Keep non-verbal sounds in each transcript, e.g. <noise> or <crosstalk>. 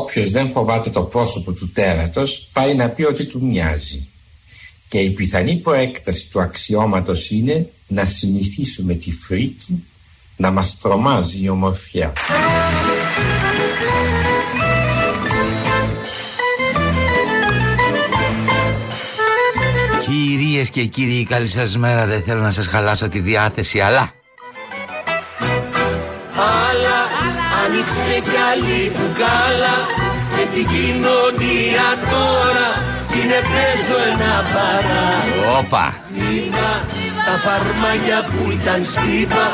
Όποιος δεν φοβάται το πρόσωπο του τέρατος πάει να πει ότι του μοιάζει. Και η πιθανή προέκταση του αξιώματος είναι να συνηθίσουμε τη φρίκη να μας τρομάζει η ομορφιά. Κυρίες και κύριοι καλή σας μέρα Δεν θέλω να σας χαλάσω τη διάθεση αλλά Αλλά άνοιξε κι άλλη μπουκάλα Και την κοινωνία τώρα Την παίζω ένα παρά. Όπα. Είδα τα φαρμάκια που ήταν στίβα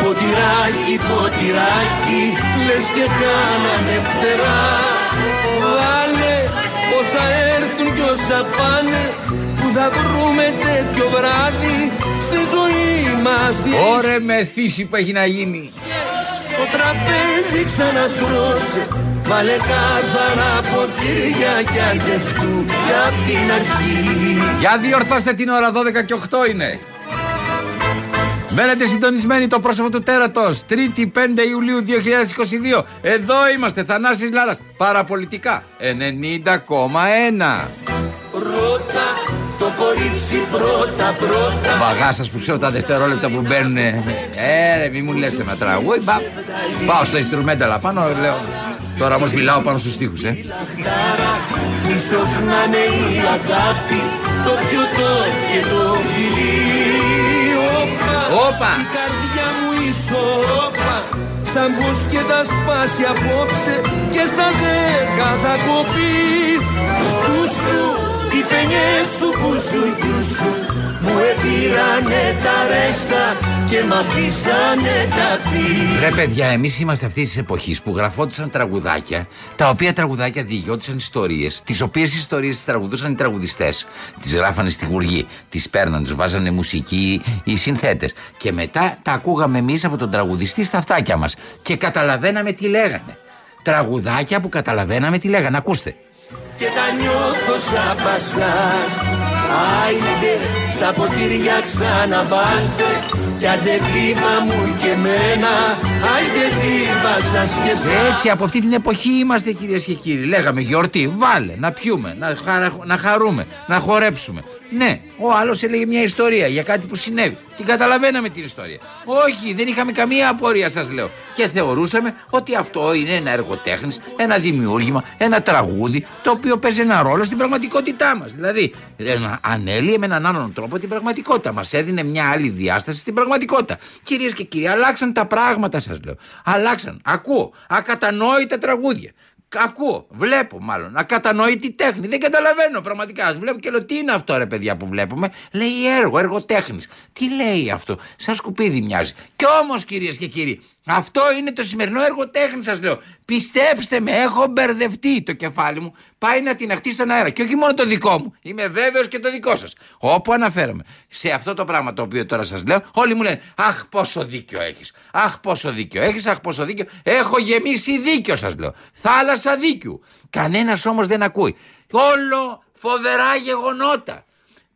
Ποτηράκι, ποτηράκι Λες και κάνανε φτερά. Βάλε όσα έρθουν κι όσα πάνε Που θα βρούμε τέτοιο βράδυ Στη ζωή μας Ωρε με θύση που έχει να γίνει. Το τραπέζι ξαναστρώσε Βάλε καθαρά ποτήρια κι αντευτού Για την αρχή. Για διορθώστε την ώρα 12 και 8 είναι. Μένετε συντονισμένοι το πρόσωπο του τέρατος. 3η 5 Ιουλίου 2022 Εδώ είμαστε Θανάσης Λάρας. Παραπολιτικά 90,1 Πρώτα το κορίτσι πρώτα πρώτα. Βαγά σας που ξέρω τα δευτερόλεπτα που μπαίνουν Ε ρε μη μου λες ένα τραγούδι Πα- Πάω στο instrumental πάνω λέω. Τώρα όμως μιλάω πάνω στους στίχους ε. Λαχτάρα Ίσως να είναι η αγάπη Το πιωτό και το φιλί Όπα, Όπα. Η καρδιά μου ισορρόπα Σαν πως και τα σπάσει απόψε Και στα δέκα θα κοπεί. Κούσου Οι παινιές του κούσου κούσου Μου επήρανε τα ρέστα Και μ' αφήσανε τα πει Ρε παιδιά, εμείς είμαστε αυτής της εποχής που γραφόντουσαν τραγουδάκια, τα οποία τραγουδάκια διηγιώτησαν ιστορίες, τις οποίες ιστορίες τις τραγουδούσαν οι τραγουδιστές. Τις γράφανε στη γουργή, τις παίρναν, τους βάζανε μουσική οι συνθέτες. Και μετά τα ακούγαμε εμείς από τον τραγουδιστή στα αυτάκια μας. Και καταλαβαίναμε τι λέγανε. Τραγουδάκια που καταλαβαίναμε τι λέγανε. Ακούστε. και τα νιώθω σαν πασάς Άιντε στα ποτήρια ξαναβάλτε κι άντε βήμα μου και μένα Άιντε βήμα σας και σας Έτσι, από αυτή την εποχή είμαστε κυρίες και κύριοι. Λέγαμε γιορτή, βάλε, να πιούμε, να, χαρα- να χαρούμε, να χορέψουμε. Ναι, ο άλλος έλεγε μια ιστορία για κάτι που συνέβη. Την καταλαβαίναμε την ιστορία. Όχι, δεν είχαμε καμία απορία, σας λέω. Και θεωρούσαμε ότι αυτό είναι ένα έργο τέχνης, ένα δημιούργημα, ένα τραγούδι, το οποίο παίζει ένα ρόλο στην πραγματικότητά μας. Δηλαδή, ε, ανέλυε με έναν άλλον τρόπο την πραγματικότητα. Μας έδινε μια άλλη διάσταση στην πραγματικότητα. Κυρίες και κύριοι, αλλάξαν τα πράγματα, σας λέω. Αλλάξαν. Ακούω. Ακατανόητα τραγούδια. Ακούω, βλέπω μάλλον. Ακατανόητη τέχνη. Δεν καταλαβαίνω πραγματικά. Ας βλέπω και λέω τι είναι αυτό ρε παιδιά που βλέπουμε; Λέει έργο, έργο τέχνης. Τι λέει αυτό; Σαν σκουπίδι μοιάζει. Κι όμως κυρίες και κύριοι, αυτό είναι το σημερινό έργο τέχνης σας λέω. Πιστέψτε με, έχω μπερδευτεί το κεφάλι μου. Πάει να την αχτεί στον αέρα. Και όχι μόνο το δικό μου. Είμαι βέβαιος και το δικό σας. Όπου αναφέρομαι σε αυτό το πράγμα το οποίο τώρα σας λέω, όλοι μου λένε Αχ, πόσο δίκιο έχεις. Αχ, πόσο δίκιο έχεις. Αχ, πόσο δίκιο. Έχω γεμίσει δίκιο, σας λέω. Θάλασσα δίκιου. Κανένας όμως δεν ακούει. Όλο φοβερά γεγονότα.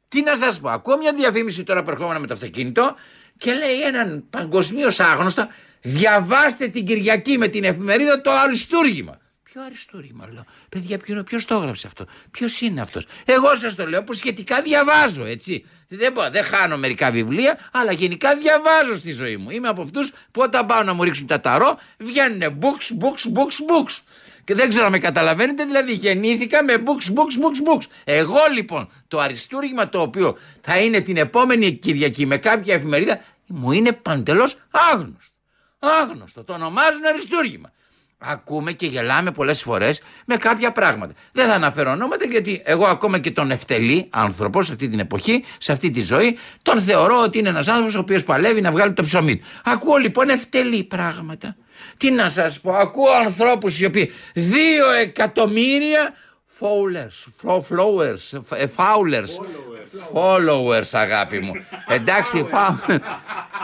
Τι να σας πω, ακούω μια διαφήμιση τώρα προερχόμενα με το αυτοκίνητο και λέει έναν παγκοσμίως άγνωστο, διαβάστε την Κυριακή με την εφημερίδα το αριστούργημα. Ποιο αριστούργημα, λέω. Παιδιά, ποιο, ποιος το έγραψε αυτό; Ποιος είναι αυτός; Εγώ σας το λέω που σχετικά διαβάζω, έτσι. Δεν, μπορώ, δεν χάνω μερικά βιβλία, αλλά γενικά διαβάζω στη ζωή μου. Είμαι από αυτούς που όταν πάω να μου ρίξουν τα ταρό, βγαίνουν books, books, books, books. Και δεν ξέρω αν με καταλαβαίνετε, δηλαδή γεννήθηκα με books, books, books, books. Εγώ λοιπόν το αριστούργημα το οποίο θα είναι την επόμενη Κυριακή με κάποια εφημερίδα μου είναι παντελώς άγνωστο. Άγνωστο. Το ονομάζουν αριστούργημα. Ακούμε και γελάμε πολλές φορές με κάποια πράγματα. Δεν θα αναφέρω ονόματα γιατί εγώ ακόμα και τον ευτελή άνθρωπο σε αυτή την εποχή, σε αυτή τη ζωή, τον θεωρώ ότι είναι ένας άνθρωπος ο οποίος παλεύει να βγάλει το ψωμί του. Ακούω λοιπόν ευτελή πράγματα. Τι να σας πω, ακούω ανθρώπους οι οποίοι δύο εκατομμύρια followers, flo- flowers, ε, followers, followers αγάπη μου. Εντάξει, fo-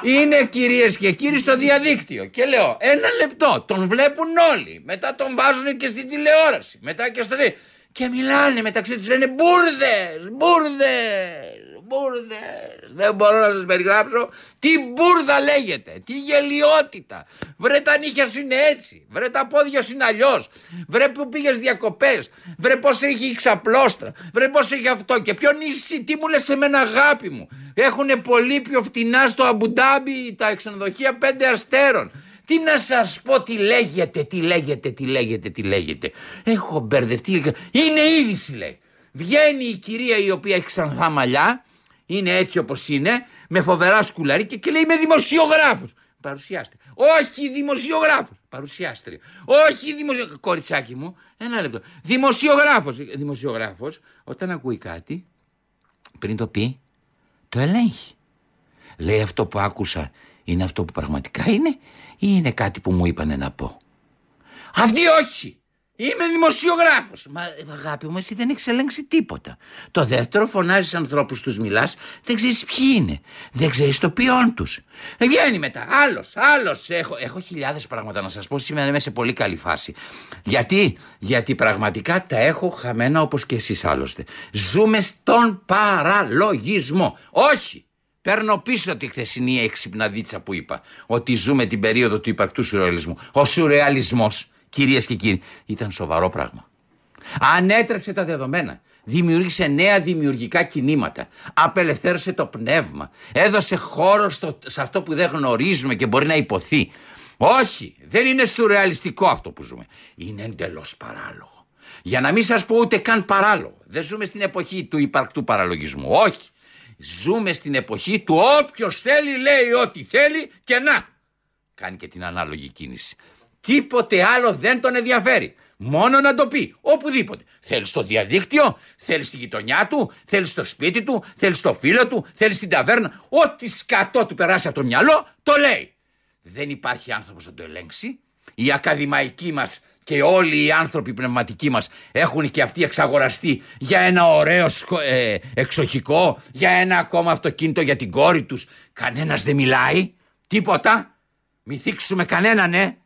είναι κυρίες και κύριοι στο διαδίκτυο. Και λέω ένα λεπτό, τον βλέπουν όλοι, μετά τον βάζουν και στην τηλεόραση, μετά και στο δι- και μιλάνε μεταξύ τους, λένε μπουρδες, μπουρδες, μπουρδες. Δεν μπορώ να σας περιγράψω τι μπουρδα λέγεται, τι γελιότητα. Βρε τα νύχια σου είναι έτσι, βρε τα πόδια σου είναι αλλιώς. Βρε που πήγες διακοπές, βρε πώς έχει η ξαπλώστρα, βρε πώς έχει αυτό και ποιο νησί, τι μου λες εμένα αγάπη μου. Έχουν πολύ πιο φτηνά στο Αμπουντάμπι τα ξενοδοχεία πέντε αστέρων. Τι να σας πω, τι λέγεται, τι λέγεται, τι λέγεται, τι λέγεται. Έχω μπερδευτεί. Είναι είδηση λέει. Βγαίνει η κυρία η οποία έχει ξανθά μαλλιά, είναι έτσι όπως είναι, με φοβερά σκουλαρίκια και λέει είμαι δημοσιογράφος. Παρουσιάστε. Όχι δημοσιογράφος. Παρουσιάστρια. Όχι δημοσιογράφος. Κοριτσάκι μου, ένα λεπτό. Δημοσιογράφος. Δημοσιογράφος, όταν ακούει κάτι, πριν το πει, το ελέγχει. Λέει αυτό που άκουσα είναι αυτό που πραγματικά είναι ή είναι κάτι που μου είπανε να πω; Αυτή όχι. Είμαι δημοσιογράφος. Μα αγάπη μου, εσύ δεν έχεις ελέγξει τίποτα. Το δεύτερο, φωνάζεις ανθρώπους, τους μιλάς, δεν ξέρεις ποιοι είναι. Δεν ξέρεις το ποιόν τους. Βγαίνει μετά. Άλλος, άλλος. Έχω, έχω χιλιάδες πράγματα να σας πω. Σήμερα είμαι σε πολύ καλή φάση. Γιατί, Γιατί πραγματικά τα έχω χαμένα όπως και εσείς άλλωστε. Ζούμε στον παραλογισμό. Όχι. Παίρνω πίσω τη χθεσινή έξυπνα δίτσα που είπα. Ότι ζούμε την περίοδο του υπαρκτού σουρεαλισμού. Ο σουρεαλισμός κυρίες και κύριοι, ήταν σοβαρό πράγμα. Ανέτρεψε τα δεδομένα. Δημιούργησε νέα δημιουργικά κινήματα. Απελευθέρωσε το πνεύμα. Έδωσε χώρο στο, σε αυτό που δεν γνωρίζουμε και μπορεί να υποθεί. Όχι, δεν είναι σουρεαλιστικό αυτό που ζούμε. Είναι εντελώς παράλογο. Για να μην σας πω ούτε καν παράλογο. Δεν ζούμε στην εποχή του υπαρκτού παραλογισμού. Όχι. Ζούμε στην εποχή του όποιος θέλει λέει ό,τι θέλει και να. Κάνει και την ανάλογη κίνηση. Τίποτε άλλο δεν τον ενδιαφέρει. Μόνο να το πει. Οπουδήποτε. Θέλει στο διαδίκτυο, θέλει στη γειτονιά του, θέλει στο σπίτι του, θέλει στο φίλο του, θέλει στην ταβέρνα. Ό,τι σκατό του περάσει από το μυαλό, το λέει. Δεν υπάρχει άνθρωπος να το ελέγξει. Οι ακαδημαϊκοί μας και όλοι οι άνθρωποι πνευματικοί μας έχουν και αυτοί εξαγοραστεί για ένα ωραίο ε, εξοχικό, για ένα ακόμα αυτοκίνητο για την κόρη τους. Κανένας δεν μιλάει, τίποτα. Μη θίξουμε κανέναν, ναι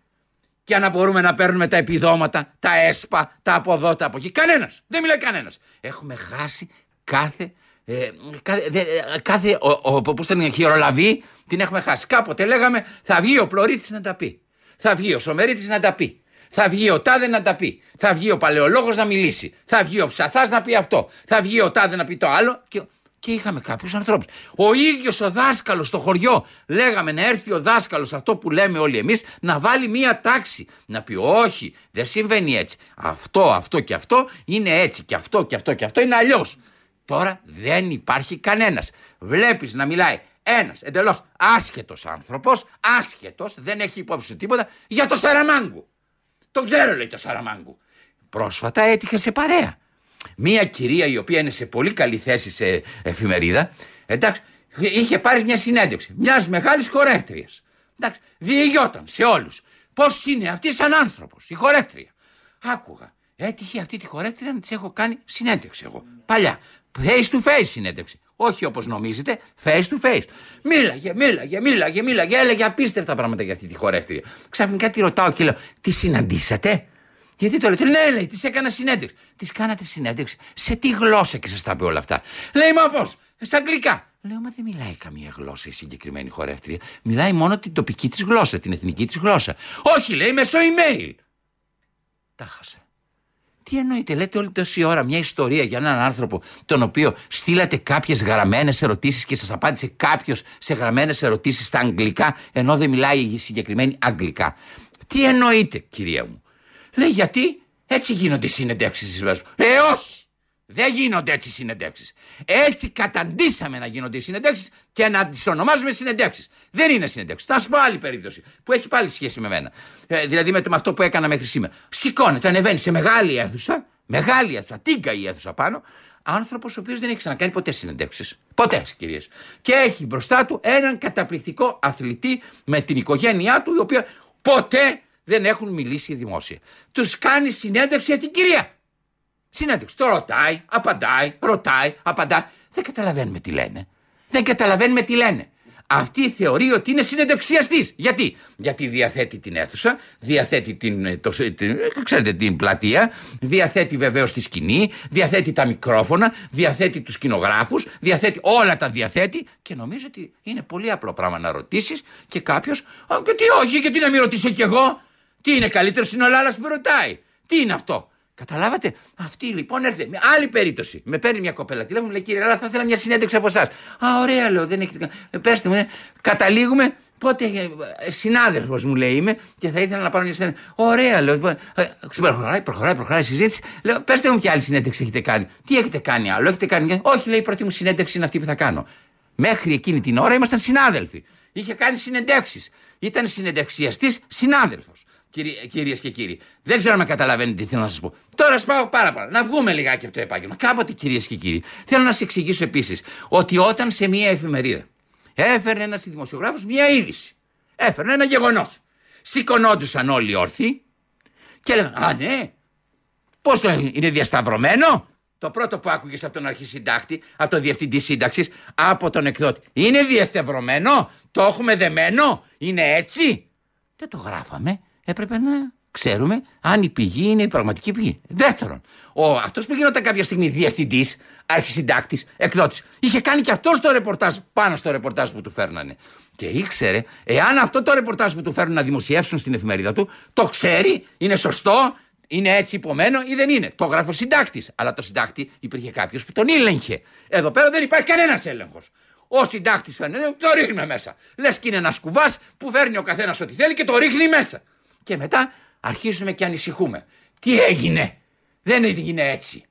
και να μπορούμε να παίρνουμε τα επιδόματα, τα έσπα, τα από εδώ, τα από εκεί. Κανένας. Δεν μιλάει κανένας. Έχουμε χάσει κάθε. Ε, κάθε, δε, κάθε ο, ο, πώς την χειρολαβή την έχουμε χάσει. Κάποτε λέγαμε θα βγει ο Πλωρίτης να τα πει. Θα βγει ο Σομερίτης να τα πει. Θα βγει ο Τάδε να τα πει. Θα βγει ο Παλαιολόγος να μιλήσει. Θα βγει ο Ψαθάς να πει αυτό. Θα βγει ο Τάδε να πει το άλλο. Και και είχαμε κάποιους ανθρώπους. Ο ίδιος ο δάσκαλος στο χωριό. Λέγαμε να έρθει ο δάσκαλος, αυτό που λέμε όλοι εμείς, να βάλει μία τάξη. Να πει, Όχι, δεν συμβαίνει έτσι. Αυτό, αυτό και αυτό είναι έτσι. Και αυτό και αυτό και αυτό είναι αλλιώς. Τώρα δεν υπάρχει κανένας. Βλέπεις να μιλάει ένας εντελώς άσχετος άνθρωπος, άσχετος, δεν έχει υπόψη τίποτα, για το Σαραμάγκου. Το ξέρω, λέει το Σαραμάγκου. Πρόσφατα έτυχε σε παρέα μία κυρία η οποία είναι σε πολύ καλή θέση σε εφημερίδα, εντάξει, είχε πάρει μια συνέντευξη μιας μεγάλης χορεύτριας. Εντάξει, διηγιόταν σε όλους. Πώς είναι αυτή σαν άνθρωπος, η χορεύτρια. Άκουγα. Έτυχε αυτή τη χορεύτρια να της έχω κάνει συνέντευξη εγώ. Παλιά. Face to face συνέντευξη. Όχι όπως νομίζετε, face to face. Μίλαγε, μίλαγε, μίλαγε, μίλαγε. Έλεγε απίστευτα πράγματα για αυτή τη χορεύτρια. Ξαφνικά τη ρωτάω και λέω, Τι συναντήσατε; Γιατί το λέτε, ναι, λέει, τη έκανα συνέντευξη. Τη κάνατε συνέντευξη. Σε τι γλώσσα και σας τα πει όλα αυτά. Λέει, μα πώς, στα αγγλικά. Λέω, μα δεν μιλάει καμία γλώσσα η συγκεκριμένη χορεύτρια. Μιλάει μόνο την τοπική της γλώσσα, την εθνική της γλώσσα. Όχι, λέει, μέσω email. Τα χάσε. Τι εννοείτε, λέτε όλη τόση ώρα μια ιστορία για έναν άνθρωπο τον οποίο στείλατε κάποιες γραμμένες ερωτήσεις και σας απάντησε κάποιος σε γραμμένες ερωτήσεις στα αγγλικά, ενώ δεν μιλάει η συγκεκριμένη αγγλικά. Τι εννοείτε, κυρία μου. Λέει γιατί; Έτσι γίνονται οι συνεντεύξεις της Ε, όχι! Δεν γίνονται έτσι οι συνεντεύξεις. Έτσι καταντήσαμε να γίνονται οι συνεντεύξεις και να τις ονομάζουμε συνεντεύξεις. Δεν είναι συνεντεύξεις. Θα σου πω άλλη περίπτωση που έχει πάλι σχέση με μένα. Ε, δηλαδή με, το, με αυτό που έκανα μέχρι σήμερα. Σηκώνεται, ανεβαίνει σε μεγάλη αίθουσα, μεγάλη αίθουσα, τίγκα η αίθουσα πάνω, άνθρωπος ο οποίος δεν έχει ξανακάνει ποτέ συνεντεύξεις. Ποτέ, κυρίες. Και έχει μπροστά του έναν καταπληκτικό αθλητή με την οικογένειά του, η οποία ποτέ δεν έχουν μιλήσει δημόσια. Τους κάνει συνέντευξη για την κυρία. Συνέντευξη. Το ρωτάει, απαντάει, ρωτάει, απαντάει. Δεν καταλαβαίνουμε τι λένε. Δεν καταλαβαίνουμε τι λένε. Αυτή θεωρεί ότι είναι συνεντευξιαστής. Γιατί; Γιατί διαθέτει την αίθουσα, διαθέτει την, το, την, ξέρετε, την πλατεία, διαθέτει βεβαίως τη σκηνή, διαθέτει τα μικρόφωνα, διαθέτει τους κοινογράφου, διαθέτει όλα τα διαθέτει και νομίζω ότι είναι πολύ απλό πράγμα να ρωτήσεις και κάποιος. Και τι όχι, γιατί να μην ρωτήσω κι εγώ; Τι είναι καλύτερο είναι ο Λάλας που με ρωτάει. Τι είναι αυτό; Καταλάβατε; Αυτή λοιπόν έρχεται. Με άλλη περίπτωση. Με παίρνει μια κοπέλα τηλέφωνο, λέει κύριε Λάλα, θα ήθελα μια συνέντευξη από εσάς. Α, ωραία, λέω, δεν έχετε. Ε, πέστε μου, ε. καταλήγουμε. Πότε ε, συνάδελφος μου λέει είμαι και θα ήθελα να πάρω μια συνέντευξη. Ωραία, λέω. Ε, προχωράει, προχωράει, προχωράει η συζήτηση. Λέω, πέστε μου και άλλη συνέντευξη έχετε κάνει. Τι έχετε κάνει άλλο, έχετε κάνει. Όχι, λέει, η πρώτη μου συνέντευξη είναι αυτή που θα κάνω. Μέχρι εκείνη την ώρα ήμασταν συνάδελφοι. Είχε κάνει συνεντεύξεις. Ήταν συνεντευξιαστής συνάδελφος κυρίες και κύριοι. Δεν ξέρω αν με καταλαβαίνετε τι θέλω να σας πω. Τώρα σπάω πάρα πάρα. Να βγούμε λιγάκι από το επάγγελμα. Κάποτε, κυρίες και κύριοι, θέλω να σας εξηγήσω επίσης ότι όταν σε μια εφημερίδα έφερνε ένας δημοσιογράφος μια είδηση, έφερνε ένα γεγονός. Σηκωνόντουσαν όλοι όρθιοι και έλεγαν Α, ναι, πώς το είναι διασταυρωμένο; Το πρώτο που άκουγες από τον αρχισυντάκτη, από τον διευθυντή σύνταξης, από τον εκδότη. Είναι διασταυρωμένο, το έχουμε δεμένο, είναι έτσι; Δεν το γράφαμε έπρεπε να ξέρουμε αν η πηγή είναι η πραγματική πηγή. Δεύτερον, ο, αυτός που γινόταν κάποια στιγμή διευθυντής, αρχισυντάκτης, εκδότης, είχε κάνει και αυτό το ρεπορτάζ πάνω στο ρεπορτάζ που του φέρνανε. Και ήξερε, εάν αυτό το ρεπορτάζ που του φέρνουν να δημοσιεύσουν στην εφημερίδα του, το ξέρει, είναι σωστό, είναι έτσι υπομένο ή δεν είναι. Το γράφει ο συντάκτης. Αλλά το συντάκτη υπήρχε κάποιος που τον ήλεγχε. Εδώ πέρα δεν υπάρχει κανένας έλεγχος. Ο συντάκτης φαίνεται, το ρίχνουμε μέσα. Λες και είναι ένας κουβάς που φέρνει ο καθένας ό,τι θέλει και το ρίχνει μέσα. Και μετά αρχίζουμε και ανησυχούμε. Τι έγινε; Δεν έγινε έτσι.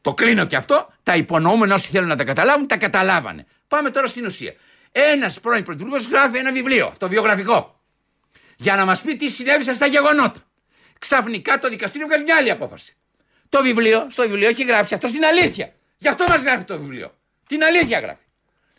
Το κλείνω και αυτό. Τα υπονοούμενα όσοι θέλουν να τα καταλάβουν, τα καταλάβανε. Πάμε τώρα στην ουσία. Ένας πρώην πρωθυπουργός γράφει ένα βιβλίο, αυτοβιογραφικό. Για να μας πει τι συνέβησαν στα γεγονότα. Ξαφνικά το δικαστήριο βγάζει μια άλλη απόφαση. Το βιβλίο, στο βιβλίο έχει γράψει αυτό την αλήθεια. Γι' αυτό μας γράφει το βιβλίο. Την αλήθεια γράφει.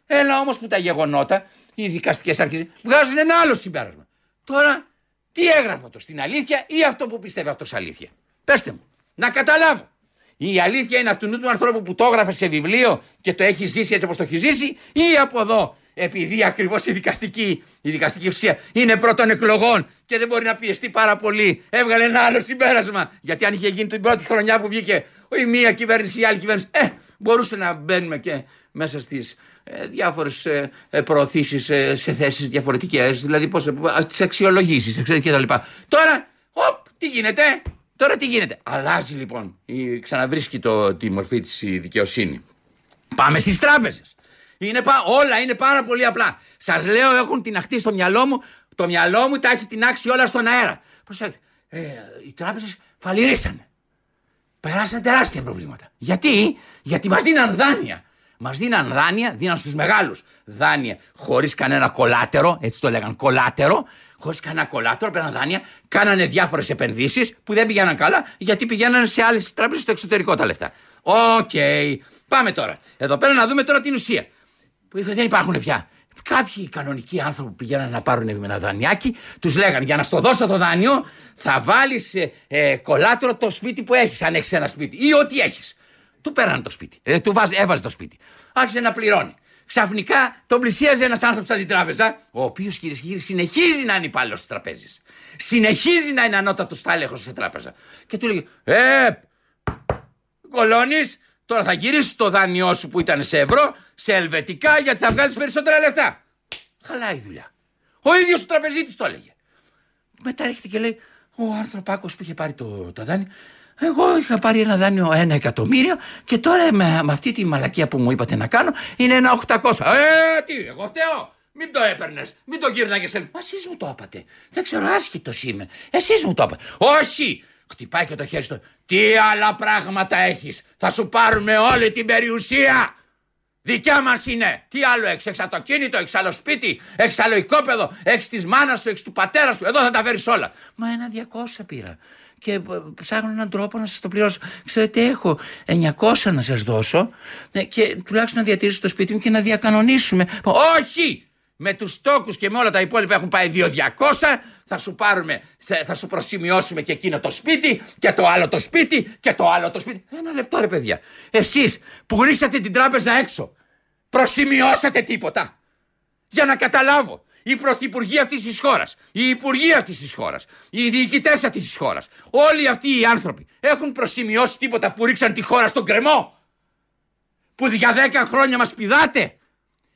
Έλα όμως που τα γεγονότα, οι δικαστικές αρχές βγάζουν ένα άλλο συμπέρασμα. Τώρα τι έγραφε αυτό, στην αλήθεια ή αυτό που πιστεύει αυτός αλήθεια; Πεςτε μου, να καταλάβω. Η αλήθεια είναι αυτού του ανθρώπου που το έγραφε σε βιβλίο και το έχει ζήσει έτσι όπως το έχει ζήσει, ή από εδώ, επειδή ακριβώς η δικαστική, η δικαστική ουσία είναι πρώτων εκλογών και δεν μπορεί να πιεστεί πάρα πολύ, έβγαλε ένα άλλο συμπέρασμα. Γιατί αν είχε γίνει την πρώτη χρονιά που βγήκε η μία κυβέρνηση ή η άλλη κυβέρνηση, ε, μπορούσε να μπαίνουμε και μέσα στις ε, διάφορες ε, ε, προωθήσεις σε θέσεις διαφορετικές, δηλαδή πώς, τις αξιολογήσεις κτλ. Τώρα, οπ, τι γίνεται, τώρα τι γίνεται; Αλλάζει λοιπόν, ξαναβρίσκει το, τη μορφή της η δικαιοσύνη. Πάμε στις τράπεζες. Είναι, όλα είναι πάρα πολύ απλά. Σας λέω έχουν την αχτή στο μυαλό μου, το μυαλό μου τα έχει την άξει όλα στον αέρα. Προσέξτε, ε, οι τράπεζες φαλιρίσανε. Περάσαν τεράστια προβλήματα. Γιατί, γιατί μας δίναν δάνεια. Μας δίναν δάνεια, δίναν στους μεγάλους δάνεια χωρίς κανένα collateral, έτσι το λέγαν, collateral, χωρίς κανένα collateral, παίρναν δάνεια, κάνανε διάφορες επενδύσεις που δεν πηγαίναν καλά γιατί πηγαίνανε σε άλλες τράπεζες στο εξωτερικό τα λεφτά. OK, okay. πάμε τώρα. Εδώ πέρα να δούμε τώρα την ουσία. Που δεν υπάρχουν πια. Κάποιοι κανονικοί άνθρωποι που πηγαίναν να πάρουν ένα δανειάκι, τους λέγανε για να στο δώσω το δάνειο, θα βάλεις ε, ε, κολάτερο το σπίτι που έχεις, αν έχεις ένα σπίτι ή ό,τι έχεις. Του πέρανε το σπίτι. Ε, του βάζ, έβαζε το σπίτι. Άρχισε να πληρώνει. Ξαφνικά τον πλησίαζε ένας άνθρωπος σαν την τράπεζα, ο οποίος κυρίες και κύριοι συνεχίζει να είναι υπάλληλος τη τραπέζη. Συνεχίζει να είναι ανώτατος στάλεχος σε τράπεζα. Και του λέει: Ε, κολώνεις, τώρα θα γυρίσεις το δάνειό σου που ήταν σε ευρώ, σε ελβετικά, γιατί θα βγάλεις περισσότερα λεφτά. Χαλάει η δουλειά. Ο ίδιος ο τραπεζίτης το έλεγε. Μετά έρχεται και λέει: Ο άνθρωπάκο που είχε πάρει το, το δάνειο, εγώ είχα πάρει ένα δάνειο ένα εκατομμύριο και τώρα με, με αυτή τη μαλακία που μου είπατε να κάνω είναι ένα 800. Ε, τι, εγώ φταίω. Μην το έπαιρνες, μην το γύρναγε σε. Μα εσείς μου το είπατε. Δεν ξέρω, άσχητος είμαι. Εσείς μου το είπατε. Όχι! Χτυπάει και το χέρι στο. Τι άλλα πράγματα έχεις; Θα σου πάρουμε όλη την περιουσία. Δικιά μας είναι. Τι άλλο έχεις; Έχεις αυτοκίνητο, έχεις άλλο σπίτι, έχεις άλλο οικόπεδο, έχεις τη μάνας σου, έχεις του πατέρα σου. Εδώ θα τα φέρεις όλα. Μα ένα 200 πήρα και ε, ψάχνω έναν τρόπο να σας το πληρώσω. Ξέρετε, έχω 900 να σας δώσω ε, και τουλάχιστον να διατηρήσω το σπίτι μου και να διακανονίσουμε. Όχι! Με τους τόκου και με όλα τα υπόλοιπα έχουν πάει 2.200. Θα σου πάρουμε, θα σου προσημειώσουμε και εκείνο το σπίτι και το άλλο το σπίτι και το άλλο το σπίτι. Ένα λεπτό ρε παιδιά. Εσείς που ρίξατε την τράπεζα έξω, προσημειώσατε τίποτα. Για να καταλάβω. Οι πρωθυπουργοί αυτής της χώρας, οι υπουργοί αυτής της χώρας, οι διοικητές αυτής της χώρας, όλοι αυτοί οι άνθρωποι έχουν προσημειώσει τίποτα που ρίξαν τη χώρα στον κρεμό. Που για 10 χρόνια μας πηδάτε.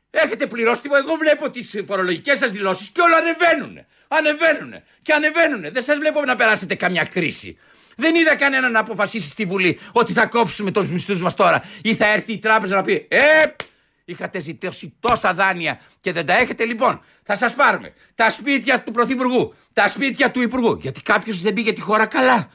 Έχετε πληρώσει τίποτα. Εγώ βλέπω τις φορολογικές σας δηλώσεις και όλα ανεβαίνουν. Ανεβαίνουν και ανεβαίνουν. Δεν σας βλέπω να περάσετε καμιά κρίση. Δεν είδα κανέναν να αποφασίσει στη Βουλή ότι θα κόψουμε τους μισθούς μας τώρα ή θα έρθει η τράπεζα να πει Ε, είχατε ζητήσει τόσα δάνεια και δεν τα έχετε. Λοιπόν, θα σας πάρουμε τα σπίτια του Πρωθυπουργού, τα σπίτια του Υπουργού. Γιατί κάποιος δεν πήγε τη χώρα καλά.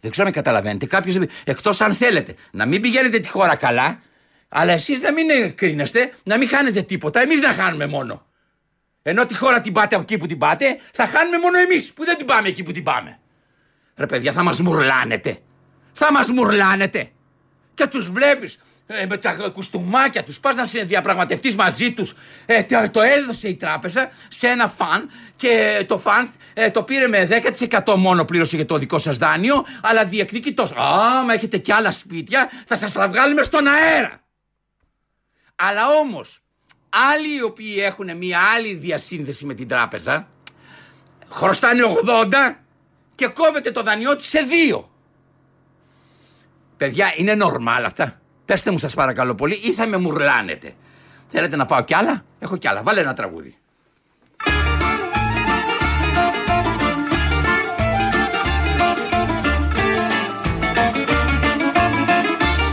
Δεν ξέρω αν καταλαβαίνετε. Κάποιος δεν πήγε. Εκτός αν θέλετε να μην πηγαίνετε τη χώρα καλά, αλλά εσείς να μην κρίνεστε, να μην χάνετε τίποτα. Εμείς να χάνουμε μόνο. Ενώ τη χώρα την πάτε από εκεί που την πάτε, θα χάνουμε μόνο εμείς που δεν την πάμε εκεί που την πάμε. Ρε παιδιά, θα μας μουρλάνετε. Θα μας μουρλάνετε. Και τους βλέπεις ε, με τα κουστούμάκια τους, πας να διαπραγματευτεί μαζί τους. Ε, το, το έδωσε η τράπεζα σε ένα φαν και το φαν ε, το πήρε με 10% μόνο πλήρωση για το δικό σας δάνειο, αλλά διεκδικεί τόσο. Α, μα έχετε κι άλλα σπίτια, θα σας τα βγάλουμε στον αέρα. Αλλά όμως, άλλοι οι οποίοι έχουν μια άλλη διασύνδεση με την τράπεζα, χρωστάνε 80 και κόβεται το δανειό τους σε δύο. Παιδιά, είναι νορμάλ αυτά. Πεςτε μου σας παρακαλώ πολύ ή θα με μουρλάνετε. Θέλετε να πάω κι άλλα; Έχω κι άλλα. Βάλε ένα τραγούδι.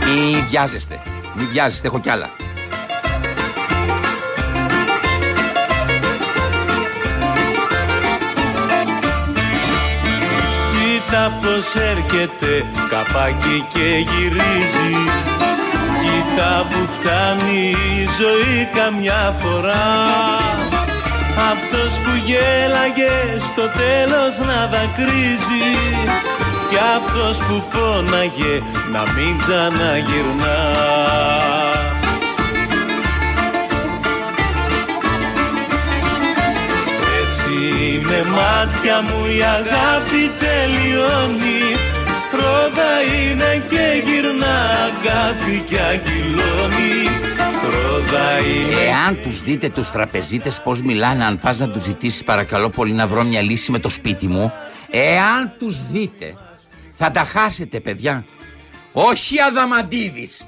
Μην βιάζεστε. Μην βιάζεστε. Έχω κι άλλα. Κοίτα πως έρχεται καπάκι και γυρίζει Κοίτα που φτάνει η ζωή καμιά φορά. Αυτός που γέλαγε στο τέλος να δακρύζει Και αυτός που πόναγε να μην ξαναγυρνά. Με μάτια μου η αγάπη τελειώνει Ρόδα είναι και γυρνά αγκάθι και αγκυλώνει Ρόδα είναι Εάν τους δείτε τους τραπεζίτες πως μιλάνε αν πας να τους ζητήσεις παρακαλώ πολύ να βρω μια λύση με το σπίτι μου Εάν τους δείτε θα τα χάσετε παιδιά. Όχι Αδαμαντίδης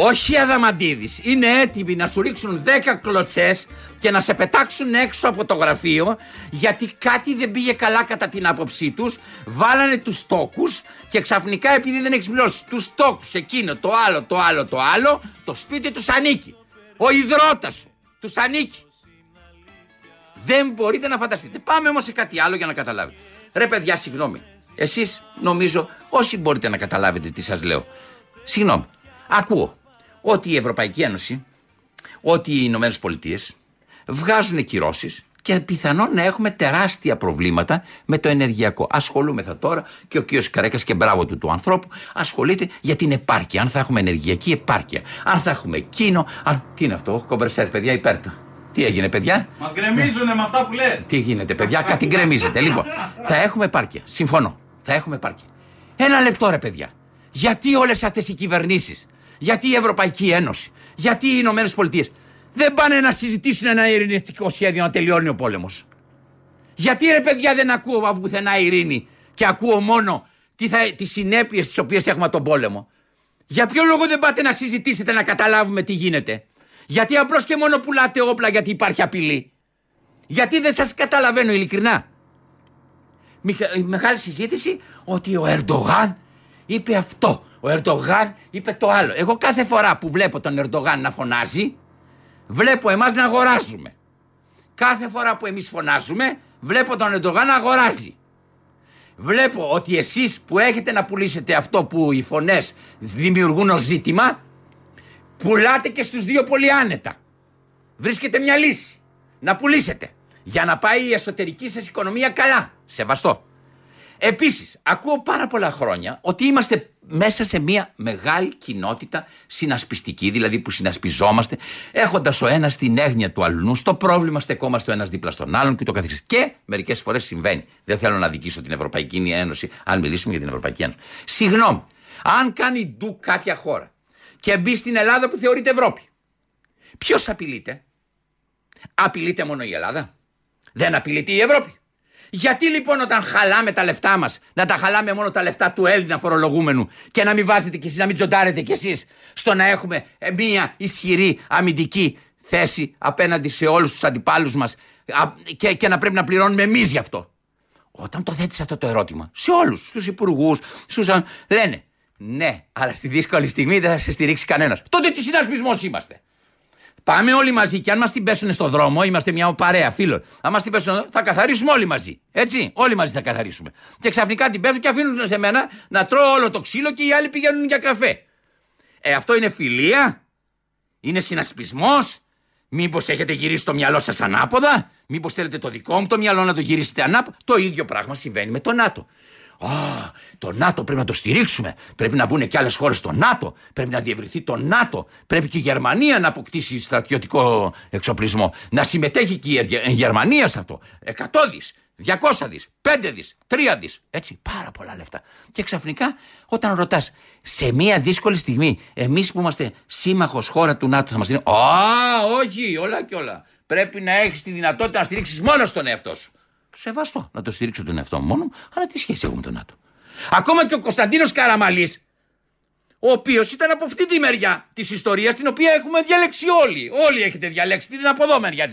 όχι Αδαμαντίδης, είναι έτοιμοι να σου ρίξουν 10 κλωτσές και να σε πετάξουν έξω από το γραφείο γιατί κάτι δεν πήγε καλά κατά την άποψή τους, βάλανε τους στόκους και ξαφνικά επειδή δεν έχεις πληρώσει τους στόκους εκείνο, το άλλο, το άλλο, το άλλο, το σπίτι τους ανήκει. Ο υδρότας σου τους ανήκει. Δεν μπορείτε να φανταστείτε. Πάμε όμως σε κάτι άλλο για να καταλάβετε. Ρε παιδιά, συγγνώμη. Εσείς νομίζω όσοι μπορείτε να καταλάβετε τι σας λέω. Συγγνώμη. Ακούω ότι η Ευρωπαϊκή Ένωση, ότι οι Ηνωμένες Πολιτείες βγάζουν κυρώσεις και πιθανόν να έχουμε τεράστια προβλήματα με το ενεργειακό. Ασχολούμεθα τώρα και ο κ. Καρέκας και μπράβο του του ανθρώπου ασχολείται για την επάρκεια. Αν θα έχουμε ενεργειακή επάρκεια, αν θα έχουμε εκείνο. Αν... Τι είναι αυτό, κομπρεσέρ, παιδιά, υπέρτα. Τι έγινε, παιδιά; Μας γκρεμίζουνε με αυτά που λες. Τι γίνεται, παιδιά, κάτι γκρεμίζεται. λοιπόν, θα έχουμε επάρκεια. Συμφωνώ. Θα έχουμε επάρκεια. Ένα λεπτό, ρε, παιδιά. Γιατί όλες αυτές οι κυβερνήσεις γιατί η Ευρωπαϊκή Ένωση, γιατί οι Ηνωμένες Πολιτείες δεν πάνε να συζητήσουν ένα ειρηνευτικό σχέδιο να τελειώνει ο πόλεμος. Γιατί ρε παιδιά δεν ακούω από πουθενά ειρήνη και ακούω μόνο τι, θα, τις συνέπειες τις οποίες έχουμε από τον πόλεμο. Για ποιο λόγο δεν πάτε να συζητήσετε να καταλάβουμε τι γίνεται; Γιατί απλώς και μόνο πουλάτε όπλα γιατί υπάρχει απειλή; Γιατί δεν σας καταλαβαίνω ειλικρινά; Μεγάλη συζήτηση ότι ο Ερντογάν είπε αυτό. Ο Ερντογάν είπε το άλλο. Εγώ κάθε φορά που βλέπω τον Ερντογάν να φωνάζει, βλέπω εμάς να αγοράζουμε. Κάθε φορά που εμείς φωνάζουμε, βλέπω τον Ερντογάν να αγοράζει. Βλέπω ότι εσείς που έχετε να πουλήσετε αυτό που οι φωνές δημιουργούν ως ζήτημα, πουλάτε και στους δύο πολύ άνετα. Βρίσκετε μια λύση να πουλήσετε για να πάει η εσωτερική σας οικονομία καλά. Σεβαστό. Επίσης, ακούω πάρα πολλά χρόνια ότι είμαστε μέσα σε μια μεγάλη κοινότητα συνασπιστική, δηλαδή που συνασπιζόμαστε, έχοντας ο ένας την έγνοια του αλλού, στο πρόβλημα στεκόμαστε ο ένας δίπλα στον άλλον και το καθεξής. Και μερικές φορές συμβαίνει. Δεν θέλω να δικήσω την Ευρωπαϊκή Ένωση, αν μιλήσουμε για την Ευρωπαϊκή Ένωση. Συγγνώμη, αν κάνει ντου κάποια χώρα και μπει στην Ελλάδα που θεωρείται Ευρώπη, ποιος απειλείται; Απειλείται μόνο η Ελλάδα. Δεν απειλείται η Ευρώπη. Γιατί λοιπόν όταν χαλάμε τα λεφτά μας, να τα χαλάμε μόνο τα λεφτά του Έλληνα φορολογούμενου και να μην βάζετε κι εσείς, να μην τζοντάρετε κι εσείς στο να έχουμε ε, μία ισχυρή αμυντική θέση απέναντι σε όλους τους αντιπάλους μας και, και να πρέπει να πληρώνουμε εμείς γι' αυτό. Όταν το θέτεις αυτό το ερώτημα σε όλους, στους υπουργούς, στους. λένε ναι, αλλά στη δύσκολη στιγμή δεν θα σε στηρίξει κανένας. Τότε τι συνασπισμός είμαστε. Πάμε όλοι μαζί και αν μας την πέσουν στο δρόμο, είμαστε μια παρέα φίλων. Αν μας την πέσουν, θα καθαρίσουμε όλοι μαζί. Έτσι, όλοι μαζί θα καθαρίσουμε. Και ξαφνικά την πέφτουν και αφήνουν σε μένα να τρώω όλο το ξύλο και οι άλλοι πηγαίνουν για καφέ. Ε, αυτό είναι φιλία, είναι συνασπισμός, Μήπως έχετε γυρίσει το μυαλό σας ανάποδα, Μήπως θέλετε το δικό μου το μυαλό να το γυρίσετε ανάποδα. Το ίδιο πράγμα συμβαίνει με το ΝΑΤΟ. Α, το ΝΑΤΟ πρέπει να το στηρίξουμε. Πρέπει να μπουν και άλλες χώρες στο ΝΑΤΟ. Πρέπει να διευρυνθεί το ΝΑΤΟ. Πρέπει και η Γερμανία να αποκτήσει στρατιωτικό εξοπλισμό. Να συμμετέχει και η Γερμανία σε αυτό. Εκατό δις, 200 δις, 5 δις, 3 δις. Έτσι, πάρα πολλά λεφτά. Και ξαφνικά, όταν ρωτάς, σε μια δύσκολη στιγμή, εμείς που είμαστε σύμμαχος χώρα του ΝΑΤΟ, θα μας δίνει. Α, όχι, όλα και όλα. Πρέπει να έχεις τη δυνατότητα να στηρίξεις μόνος στον εαυτό σου. Σεβαστό να το στηρίξω τον εαυτό μου μόνο, αλλά τι σχέση έχω με τον ΝΑΤΟ. Ακόμα και ο Κωνσταντίνος Καραμαλής, ο οποίος ήταν από αυτή τη μεριά της ιστορίας, την οποία έχουμε διαλέξει όλοι. Όλοι έχετε διαλέξει την από εδώ μεριά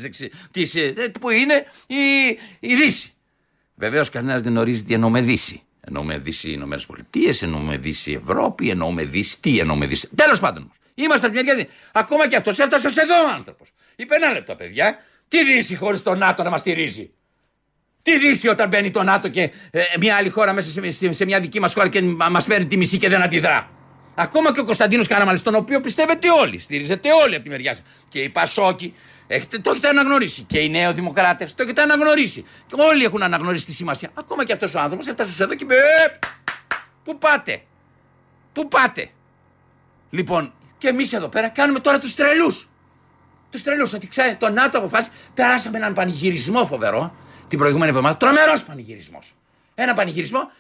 της, ε, που είναι η, η Δύση. Βεβαίως κανένας δεν ορίζει τι εννοούμε Δύση. Εννοούμε Δύση Ηνωμένες Πολιτείες, εννοούμε Δύση Ευρώπη, εννοούμε Δύση. Τι εννοούμε Δύση. Τέλος πάντων. Είμαστε από τη μεριά. Ακόμα και αυτός έφτασε εδώ ο άνθρωπος. Είπε ένα λεπτό, παιδιά. Τι Δύση χωρίς το ΝΑΤΟ να μας στηρίζει; Τι Δύση όταν μπαίνει το ΝΑΤΟ και ε, μια άλλη χώρα μέσα σε, σε, σε μια δική μας χώρα και μα παίρνει τη μισή και δεν αντιδρά. Ακόμα και ο Κωνσταντίνος Καραμαλή, τον οποίο πιστεύετε όλοι, στηρίζετε όλοι από τη μεριά σας. Και η Πασόκη, έχετε, το έχετε αναγνωρίσει. Και οι νέοι δημοκράτες, το έχετε αναγνωρίσει. Και όλοι έχουν αναγνωρίσει τη σημασία. Ακόμα και αυτός ο άνθρωπος έφτασε εδώ και είπε: «Ε, Πού πάτε, Πού πάτε; Λοιπόν, και εμείς εδώ πέρα κάνουμε τώρα τους τρελούς. Τους τρελούς. Ότι ξέρετε, το ΝΑΤΟ αποφάσισε, περάσαμε έναν πανηγυρισμό φοβερό την προηγούμενη εβδομάδα. Τρομερός πανηγυρισμός. Ένα πανηγυρισμό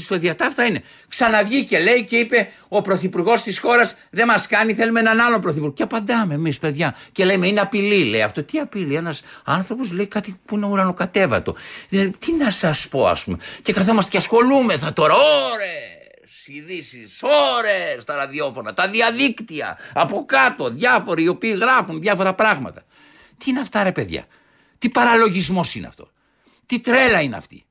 στο διατάφτα είναι. Ξαναβγήκε, λέει, και είπε ο πρωθυπουργός της χώρας δεν μας κάνει, θέλουμε έναν άλλο πρωθυπουργό. Και απαντάμε εμείς, παιδιά. Και λέμε, είναι απειλή, λέει αυτό. Τι απειλή, ένας άνθρωπος λέει κάτι που είναι ουρανοκατέβατο. Δηλαδή, τι να σας πω, ας πούμε. Και καθόμαστε και ασχολούμεθα τώρα, ώρες ειδήσεις, ώρες στα ραδιόφωνα, τα διαδίκτυα, από κάτω, διάφοροι οι οποίοι γράφουν διάφορα πράγματα. Τι είναι αυτά, ρε παιδιά. Τι παραλογισμός είναι αυτό. Τι τρέλα είναι αυτή.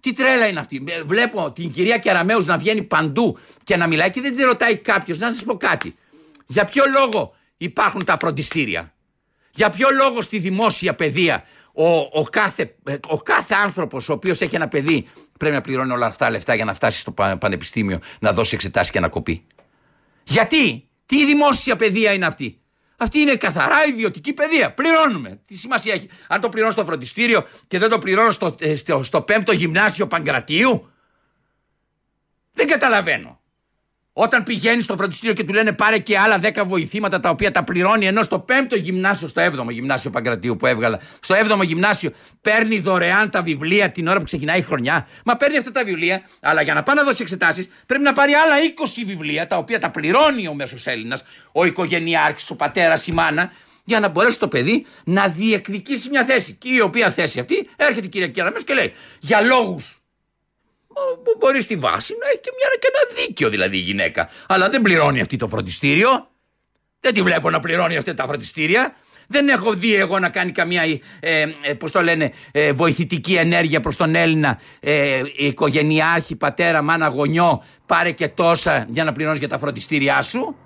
Τι τρέλα είναι αυτή. Ε, βλέπω την κυρία Κεραμέους να βγαίνει παντού και να μιλάει και δεν τη ρωτάει κάποιος. Να σας πω κάτι. Για ποιο λόγο υπάρχουν τα φροντιστήρια; Για ποιο λόγο στη δημόσια παιδεία ο, ο, κάθε, ε, ο κάθε άνθρωπος ο οποίος έχει ένα παιδί πρέπει να πληρώνει όλα αυτά τα λεφτά για να φτάσει στο πανεπιστήμιο να δώσει εξετάσει και να κοπεί. Γιατί, τι δημόσια παιδεία είναι αυτή; Αυτή είναι καθαρά ιδιωτική παιδεία. Πληρώνουμε. Τι σημασία έχει. Αν το πληρώνω στο φροντιστήριο και δεν το πληρώνω στο, ε, στο, στο πέμπτο γυμνάσιο Παγκρατίου. Δεν καταλαβαίνω. Όταν πηγαίνει στο φροντιστήριο και του λένε πάρε και άλλα 10 βοηθήματα τα οποία τα πληρώνει, ενώ στο 5ο γυμνάσιο, στο 7ο γυμνάσιο Παγκρατίου που έβγαλα, στο 7ο γυμνάσιο παίρνει δωρεάν τα βιβλία την ώρα που ξεκινάει η χρονιά. Μα παίρνει αυτά τα βιβλία, αλλά για να πάει να δώσει εξετάσεις πρέπει να πάρει άλλα 20 βιβλία τα οποία τα πληρώνει ο μέσος Έλληνας, ο οικογενειάρχης, ο πατέρας, η μάνα, για να μπορέσει το παιδί να διεκδικήσει μια θέση. Και η οποία θέση αυτή έρχεται η κυρία Κιάραμες και λέει για λόγους Μπορείς στη βάση να έχει και, μια, και ένα δίκιο δηλαδή η γυναίκα. Αλλά δεν πληρώνει αυτή το φροντιστήριο. Δεν τη βλέπω να πληρώνει αυτά τα φροντιστήρια. Δεν έχω δει εγώ να κάνει καμία, ε, ε, πώς το λένε, ε, βοηθητική ενέργεια προς τον Έλληνα ε, οικογενειάρχη, πατέρα, μάνα, γονιό, πάρε και τόσα για να πληρώνεις για τα φροντιστήριά σου.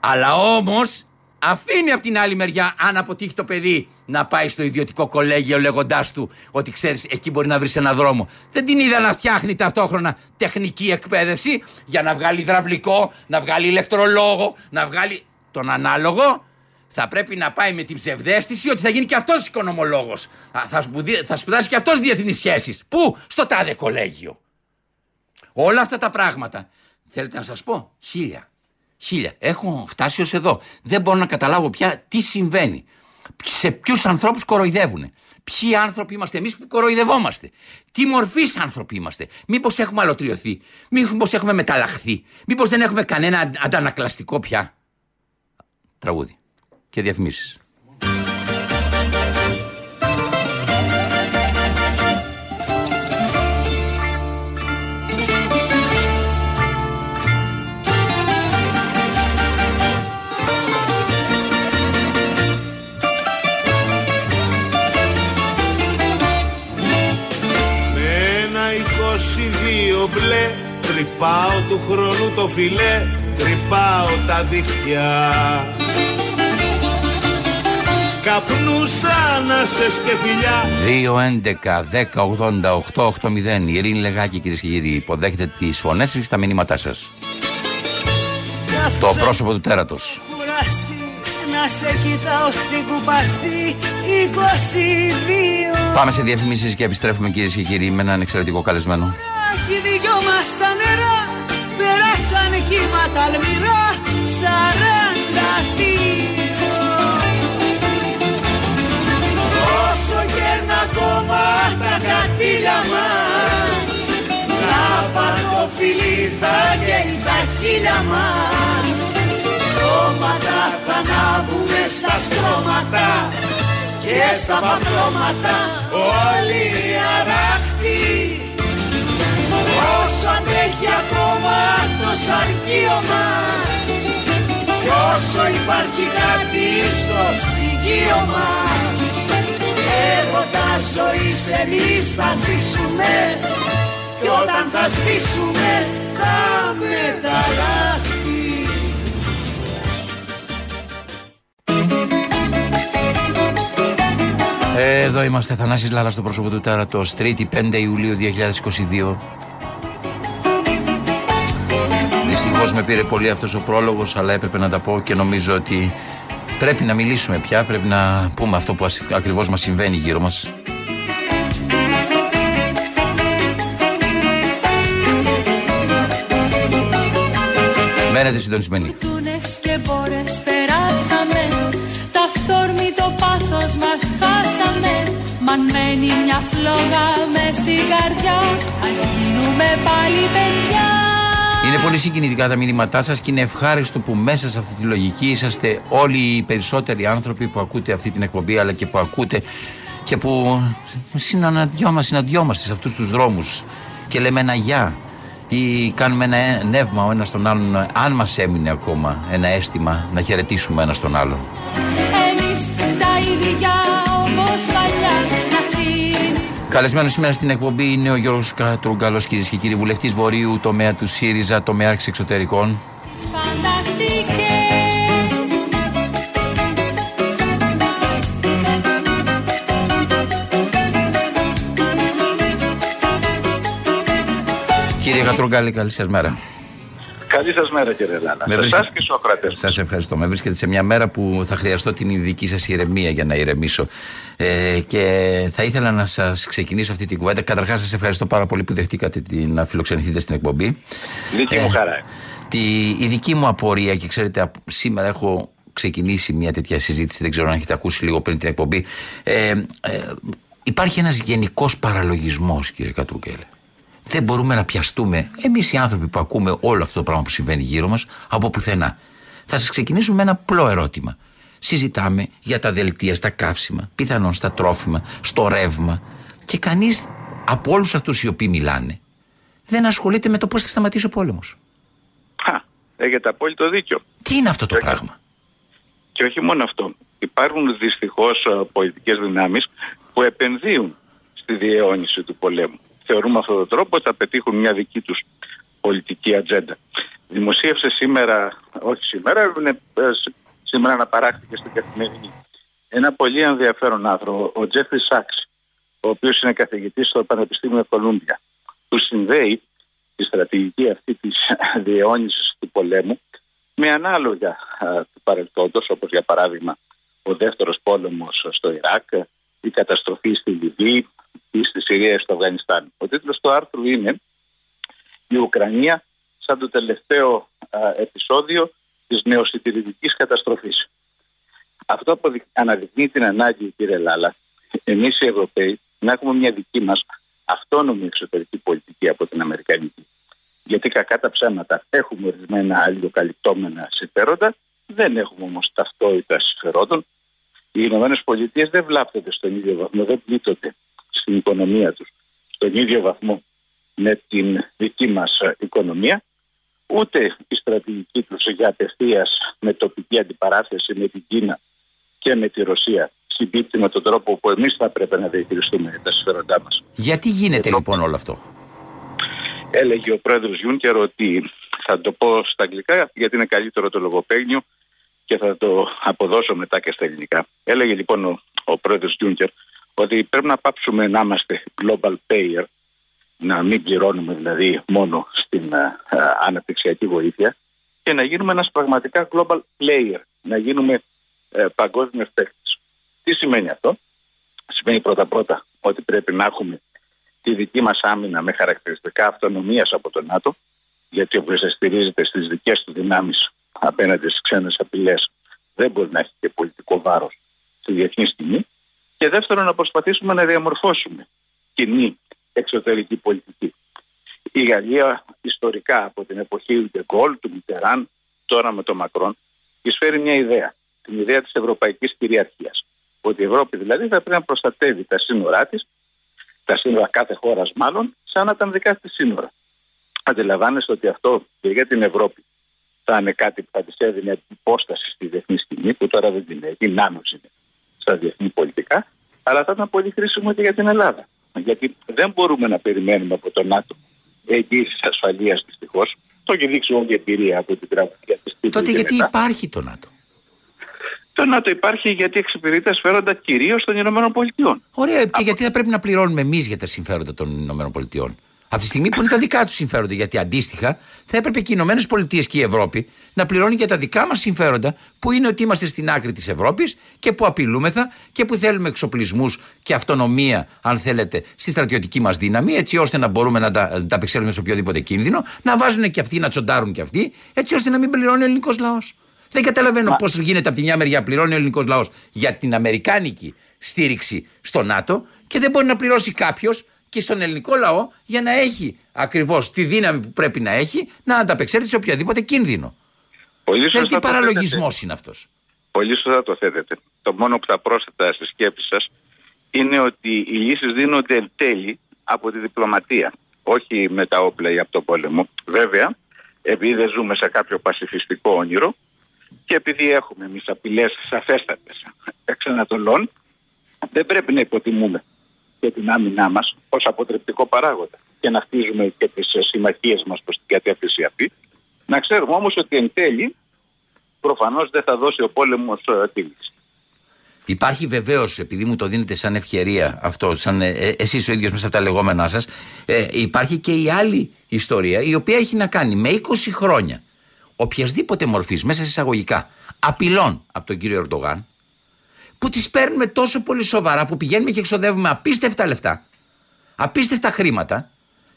Αλλά όμως Αφήνει από την άλλη μεριά, αν αποτύχει το παιδί, να πάει στο ιδιωτικό κολέγιο λέγοντάς του ότι ξέρεις, εκεί μπορεί να βρεις ένα δρόμο. Δεν την είδα να φτιάχνει ταυτόχρονα τεχνική εκπαίδευση για να βγάλει υδραυλικό, να βγάλει ηλεκτρολόγο, να βγάλει τον ανάλογο. Θα πρέπει να πάει με την ψευδέστηση ότι θα γίνει και αυτός οικονομολόγος. Θα, θα σπουδάσει και αυτός διεθνείς σχέσεις. Πού; Στο τάδε κολέγιο. Όλα αυτά τα πράγματα. Θέλετε να σας πω, χίλια. Χίλια. Έχω φτάσει ως εδώ. Δεν μπορώ να καταλάβω πια τι συμβαίνει. Σε ποιους ανθρώπους κοροϊδεύουν. Ποιοι άνθρωποι είμαστε εμείς που κοροϊδευόμαστε; Τι μορφής άνθρωποι είμαστε; Μήπως έχουμε αλωτριωθεί; Μήπως έχουμε μεταλλαχθεί; Μήπως δεν έχουμε κανένα αντανακλαστικό πια; Τραγούδι. Και διαφημίσεις. Τρυπάω του χρόνου το φιλέ Τρυπάω τα δίχτυα. Καπνούσα σε και φιλιά 2, 11, 10, 80, 8, 8, 0 Η Ειρήνη Λεγάκη κυρίες και κύριοι υποδέχεται τις φωνές σα στα μηνύματά σας. Το πρόσωπο του τέρατος. Να σε κοιτάω στην κουπαστή 22 Πάμε σε διαφημίσεις και επιστρέφουμε κυρίες και κύριοι με έναν εξαιρετικό καλεσμένο Αχι δυο μας τα νερά περάσαν κύματα αλμυρά Σαράντα Όσο κέρνα ακόμα τα κατήλια μας Να το φιλί θα καίει τα χείλια μας Σώματα θα ανάβουμε στα στρώματα και στα πατρώματα όλοι οι αράχτοι Όσο αντέχει ακόμα το σαρκείο μας. Κι όσο υπάρχει κάτι στο ψυγείο μας έρωτα ζωής εμείς θα ζήσουμε. Κι όταν θα σβήσουμε θα μεταλλάχθει Εδώ είμαστε Θανάσης Λάλας στο πρόσωπο του Τέρατος 3η 5 Ιουλίου 2022 Δυστυχώς με πήρε πολύ αυτός ο πρόλογος αλλά έπρεπε να τα πω και νομίζω ότι πρέπει να μιλήσουμε πια πρέπει να πούμε αυτό που ακριβώς μας συμβαίνει γύρω μας. Μένετε συντονισμένοι. Και μπόρες περάσαμε. Τα το πάθος μας χάσαμε. Μαν μένει μια φλόγα μες στην καρδιά Ας γίνουμε πάλι παιδιά είναι πολύ συγκινητικά τα μήνυματά σας και είναι ευχάριστο που μέσα σε αυτή τη λογική είσαστε όλοι οι περισσότεροι άνθρωποι που ακούτε αυτή την εκπομπή αλλά και που ακούτε και που συναντιόμαστε σε αυτούς τους δρόμους και λέμε ένα γεια ή κάνουμε ένα νεύμα ο ένας τον άλλον αν μας έμεινε ακόμα ένα αίσθημα να χαιρετήσουμε ένα τον άλλον Καλεσμένος σήμερα στην εκπομπή είναι ο Γιώργος Κατρούγκαλος, κυρίες και κύριοι, βουλευτής Βορείου, τομέα του ΣΥΡΙΖΑ, τομέα εξωτερικών. Κύριε Κατρούγκαλη, καλή σας μέρα. Καλή σας μέρα, κύριε Λάνα. Σε εσάς και στου ακροατέ. Σας ευχαριστώ. Με βρίσκεται σε μια μέρα που θα χρειαστώ την ειδική σας ηρεμία για να ηρεμήσω. Ε, και θα ήθελα να σας ξεκινήσω αυτή την κουβέντα. Καταρχάς, σας ευχαριστώ πάρα πολύ που δεχτήκατε να φιλοξενηθείτε στην εκπομπή. Δική μου ε, χαρά. Τη, η δική μου απορία, και ξέρετε, σήμερα έχω ξεκινήσει μια τέτοια συζήτηση, δεν ξέρω αν έχετε ακούσει λίγο πριν την εκπομπή. Ε, ε, υπάρχει ένας γενικός παραλογισμός, κύριε Κατρούκελε δεν μπορούμε να πιαστούμε εμείς οι άνθρωποι που ακούμε όλο αυτό το πράγμα που συμβαίνει γύρω μας από πουθενά. Θα σας ξεκινήσουμε με ένα απλό ερώτημα. Συζητάμε για τα δελτία στα καύσιμα, πιθανόν στα τρόφιμα, στο ρεύμα και κανείς από όλους αυτούς οι οποίοι μιλάνε δεν ασχολείται με το πώς θα σταματήσει ο πόλεμος. Α, έχετε απόλυτο δίκιο. Τι είναι αυτό το πράγμα; Και όχι μόνο αυτό. Υπάρχουν δυστυχώς ε, πολιτικές δυνάμεις που επενδύουν στη διαιώνιση του πολέμου θεωρούμε αυτόν τον τρόπο ότι θα πετύχουν μια δική τους πολιτική ατζέντα. Δημοσίευσε σήμερα, όχι σήμερα, είναι, ε, σήμερα αναπαράχθηκε στην καθημερινή. Ένα πολύ ενδιαφέρον άνθρωπο, ο Τζέφρι Σάξ, ο οποίος είναι καθηγητής στο Πανεπιστήμιο Κολούμπια, που συνδέει τη στρατηγική αυτή της <laughs> διαιώνισης του πολέμου με ανάλογα του παρελθόντος, όπως για παράδειγμα ο δεύτερος πόλεμος στο Ιράκ, η καταστροφή στη Λιβύη, ή στη Συρία ή στο Αφγανιστάν. Ο τίτλος του άρθρου είναι «Η Ουκρανία σαν το τελευταίο επεισόδιο της νεοσυντηρητικής καταστροφής». Αυτό αναδεικνύει την ανάγκη, κύριε Λάλα, εμείς οι Ευρωπαίοι να έχουμε μια δική μας αυτόνομη εξωτερική πολιτική από την Αμερικανική. Γιατί κακά τα ψέματα έχουμε ορισμένα αλληλοκαλυπτόμενα συμφέροντα, δεν έχουμε όμως ταυτότητα συμφερόντων. Οι Ηνωμένες Πολιτείες δεν βλάπτονται στον ίδιο βαθμό, δεν πλήττονται στην οικονομία τους στον ίδιο βαθμό με την δική μας οικονομία ούτε η στρατηγική τους για απευθείας με τοπική αντιπαράθεση με την Κίνα και με τη Ρωσία συμπίπτει με τον τρόπο που εμείς θα πρέπει να διαχειριστούμε τα συμφέροντά μας. Γιατί γίνεται λοιπόν όλο αυτό; Έλεγε ο πρόεδρος Γιούνκερ ότι θα το πω στα αγγλικά γιατί είναι καλύτερο το λογοπαίγνιο και θα το αποδώσω μετά και στα ελληνικά. Έλεγε λοιπόν ο, ο πρόεδρος Γιούνκερ ότι πρέπει να πάψουμε να είμαστε global payer, να μην πληρώνουμε δηλαδή μόνο στην uh, αναπτυξιακή βοήθεια και να γίνουμε ένας πραγματικά global player, να γίνουμε uh, παγκόσμιος παίκτης. Τι σημαίνει αυτό; Σημαίνει πρώτα-πρώτα ότι πρέπει να έχουμε τη δική μας άμυνα με χαρακτηριστικά αυτονομίας από το ΝΑΤΟ, γιατί όποιος στηρίζεται στις δικές του δυνάμεις απέναντι στις ξένες απειλές δεν μπορεί να έχει και πολιτικό βάρος στη διεθνή σκηνή. Και δεύτερον να προσπαθήσουμε να διαμορφώσουμε κοινή εξωτερική πολιτική. Η Γαλλία ιστορικά από την εποχή του Ντεγκόλ, του Μιτεράν, τώρα με τον Μακρόν, εισφέρει μια ιδέα. Την ιδέα της ευρωπαϊκής κυριαρχίας. Ότι η Ευρώπη δηλαδή θα πρέπει να προστατεύει τα σύνορά της, τα σύνορα κάθε χώρας μάλλον, σαν να ήταν δικά της σύνορα. Αντιλαμβάνεστε ότι αυτό και για την Ευρώπη θα είναι κάτι που θα της έδινε υπόσταση στη διεθνή σκηνή, που τώρα δεν την έχει, νάνο είναι στα διεθνή πολιτικά, αλλά θα ήταν πολύ χρήσιμο και για την Ελλάδα. Γιατί δεν μπορούμε να περιμένουμε από το ΝΑΤΟ εγγύησης ασφαλείας δυστυχώς. Το έχει δείξει όλη η εμπειρία από την τραγουδία τη Τότε γιατί μετά. υπάρχει το ΝΑΤΟ; Το ΝΑΤΟ υπάρχει γιατί εξυπηρετεί τα συμφέροντα κυρίως των Ηνωμένων Πολιτειών. Ωραία, και γιατί θα πρέπει να πληρώνουμε εμείς για τα συμφέροντα των Ηνωμένων Πολιτειών; Από τη στιγμή που είναι τα δικά τους συμφέροντα. Γιατί αντίστοιχα θα έπρεπε και οι Ηνωμένες Πολιτείες και η Ευρώπη να πληρώνει για τα δικά μας συμφέροντα, που είναι ότι είμαστε στην άκρη της Ευρώπης και που απειλούμεθα και που θέλουμε εξοπλισμούς και αυτονομία, αν θέλετε, στη στρατιωτική μας δύναμη, έτσι ώστε να μπορούμε να τα, να τα απεξέλθουμε σε οποιοδήποτε κίνδυνο, να βάζουν και αυτοί, να τσοντάρουν και αυτοί, έτσι ώστε να μην πληρώνει ο ελληνικός λαός. Δεν καταλαβαίνω πώς γίνεται από τη μια μεριά πληρώνει ο ελληνικός λαός για την αμερικάνικη στήριξη στο ΝΑΤΟ και δεν μπορεί να πληρώσει κάποιος και στον ελληνικό λαό για να έχει ακριβώς τη δύναμη που πρέπει να έχει να ανταπεξέλθει σε οποιαδήποτε κίνδυνο. Πολύ δηλαδή, τι παραλογισμός είναι αυτός. Πολύ σωστά το θέτετε. Το μόνο που θα πρόσθετα στη σκέψη σας είναι ότι οι λύσεις δίνονται εν τέλει από τη διπλωματία, όχι με τα όπλα ή από το πόλεμο. Βέβαια, επειδή δεν ζούμε σε κάποιο πασιφιστικό όνειρο και επειδή έχουμε εμείς απειλές σαφέστατες εξ Ανατολών, δεν πρέπει να υποτιμούμε και την άμυνά μας ως αποτρεπτικό παράγοντα και να χτίζουμε και τις συμμαχίες μας προς την κατεύθυνση αυτή. Να ξέρουμε όμως ότι εν τέλει προφανώς δεν θα δώσει ο πόλεμος ε, τη λύση. Υπάρχει βεβαίως, επειδή μου το δίνετε σαν ευκαιρία αυτό, σαν ε, ε εσείς ο ίδιος μέσα από τα λεγόμενά σας, ε, υπάρχει και η άλλη ιστορία, η οποία έχει να κάνει με 20 χρόνια οποιασδήποτε μορφής, μέσα εισαγωγικά, απειλών από τον κύριο Ερντογάν, που τις παίρνουμε τόσο πολύ σοβαρά που πηγαίνουμε και εξοδεύουμε απίστευτα λεφτά, απίστευτα χρήματα,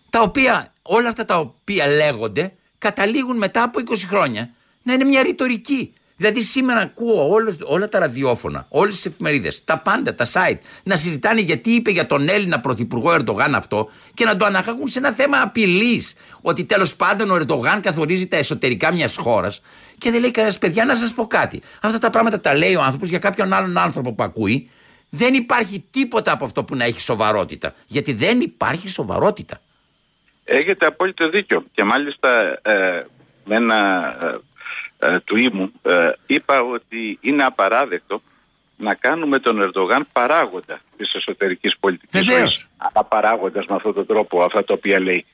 τα οποία όλα αυτά τα οποία λέγονται καταλήγουν μετά από 20 χρόνια να είναι μια ρητορική. Δηλαδή σήμερα ακούω όλα, όλα τα ραδιόφωνα, όλες τις εφημερίδες, τα πάντα, τα site να συζητάνε γιατί είπε για τον Έλληνα Πρωθυπουργό Ερντογάν αυτό και να το αναχάγουν σε ένα θέμα απειλής. Ότι τέλος πάντων ο Ερντογάν καθορίζει τα εσωτερικά μιας χώρας και δεν λέει κανένας παιδιά να σας πω κάτι. Αυτά τα πράγματα τα λέει ο άνθρωπος για κάποιον άλλον άνθρωπο που ακούει. Δεν υπάρχει τίποτα από αυτό που να έχει σοβαρότητα. Γιατί δεν υπάρχει σοβαρότητα. Έχετε απόλυτο δίκιο. Και μάλιστα ε, με ένα ε, ε, του ήμου ε, είπα ότι είναι απαράδεκτο να κάνουμε τον Ερντογάν παράγοντα της εσωτερικής πολιτικής ζωής. Απαράγοντας με αυτόν τον τρόπο αυτά τα οποία λέει.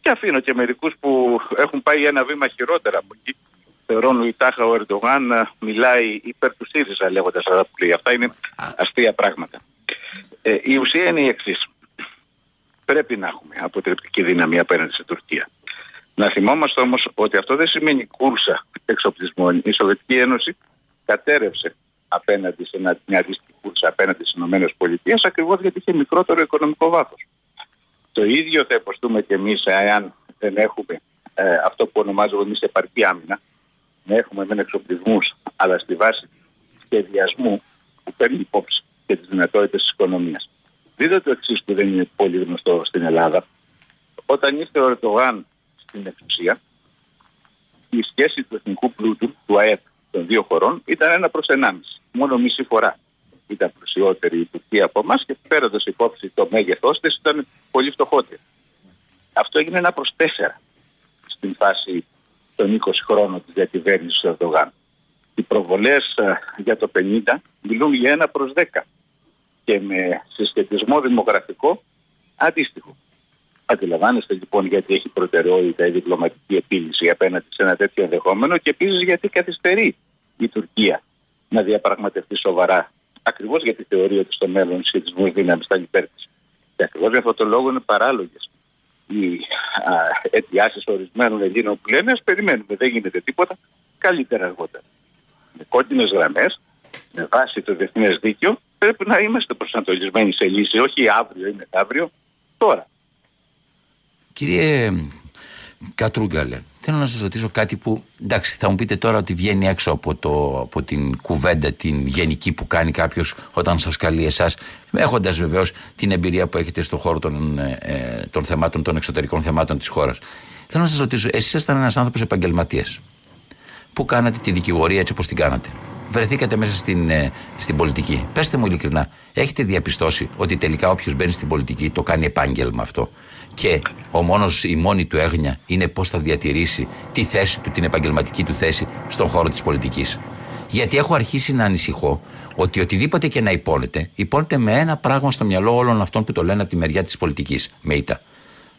Και αφήνω και μερικούς που έχουν πάει ένα βήμα χειρότερα από εκεί. Θεωρώ ότι τάχα ο Ερντογάν ε, μιλάει υπέρ του ΣΥΡΙΖΑ λέγοντας αυτά που λέει. Αυτά είναι αστεία πράγματα. Ε, η ουσία είναι η εξής. Πρέπει να έχουμε αποτρεπτική δύναμη απέναντι στην Τουρκία. Να θυμόμαστε όμως ότι αυτό δεν σημαίνει κούρσα εξοπλισμών. Η Σοβιετική Ένωση κατέρευσε απέναντι σε μια αντίστοιχη κούρσα απέναντι στις ΗΠΑ ακριβώς γιατί είχε μικρότερο οικονομικό βάθος. Το ίδιο θα υποστούμε και εμείς εάν δεν έχουμε ε, αυτό που ονομάζουμε εμείς επαρκή άμυνα. Να έχουμε μεν εξοπλισμούς, αλλά στη βάση σχεδιασμού που παίρνει υπόψη και τις δυνατότητες της οικονομίας. Δείτε το εξής που δεν είναι πολύ γνωστό στην Ελλάδα. Όταν ήρθε ο Ερντογάν στην εξουσία, η σχέση του εθνικού πλούτου, του ΑΕΠ των δύο χωρών, ήταν ένα προς ενάμιση. Μόνο μισή φορά ήταν πλουσιότερη η Τουρκία από εμάς και πέραντα υπόψη το μέγεθός της ήταν πολύ φτωχότερη. Αυτό έγινε ένα προς τέσσερα στην φάση των 20 χρόνων της διακυβέρνησης του Ερντογάν. Οι προβολές ε, για το 50 μιλούν για ένα προς 10 και με συσχετισμό δημογραφικό αντίστοιχο. Αντιλαμβάνεστε λοιπόν γιατί έχει προτεραιότητα η διπλωματική επίλυση απέναντι σε ένα τέτοιο ενδεχόμενο και επίσης γιατί καθυστερεί η Τουρκία να διαπραγματευτεί σοβαρά. Ακριβώς γιατί θεωρεί ότι στο μέλλον οι σχετισμού δύναμης θα υπέρ της. Και ακριβώς για αυτόν τον λόγο είναι παράλογες οι αιτιάσεις ορισμένων Ελλήνων που λένε: Α περιμένουμε, δεν γίνεται τίποτα. Καλύτερα αργότερα. Με κόκκινες γραμμές, με βάση το διεθνές δίκαιο, πρέπει να είμαστε προσανατολισμένοι σε λύση, όχι αύριο ή μεθαύριο, τώρα. Κύριε Κατρούγκαλε, θέλω να σας ρωτήσω κάτι που εντάξει θα μου πείτε τώρα ότι βγαίνει έξω από, το, από την κουβέντα την γενική που κάνει κάποιος όταν σας καλεί εσάς έχοντας βεβαίως την εμπειρία που έχετε στον χώρο των, ε, ε, των θεμάτων, των εξωτερικών θεμάτων της χώρας. Θέλω να σας ρωτήσω, εσείς ήσασταν ένας άνθρωπος επαγγελματίας που κάνατε τη δικηγορία έτσι όπως την κάνατε. Βρεθήκατε μέσα στην, ε, στην πολιτική. Πέστε μου ειλικρινά, έχετε διαπιστώσει ότι τελικά όποιος μπαίνει στην πολιτική το κάνει επάγγελμα αυτό; Και ο μόνος, η μόνη του έγνοια είναι πώς θα διατηρήσει τη θέση του, την επαγγελματική του θέση στον χώρο της πολιτικής. Γιατί έχω αρχίσει να ανησυχώ ότι οτιδήποτε και να υπόνεται, υπόνεται με ένα πράγμα στο μυαλό όλων αυτών που το λένε από τη μεριά της πολιτικής, με ήττα.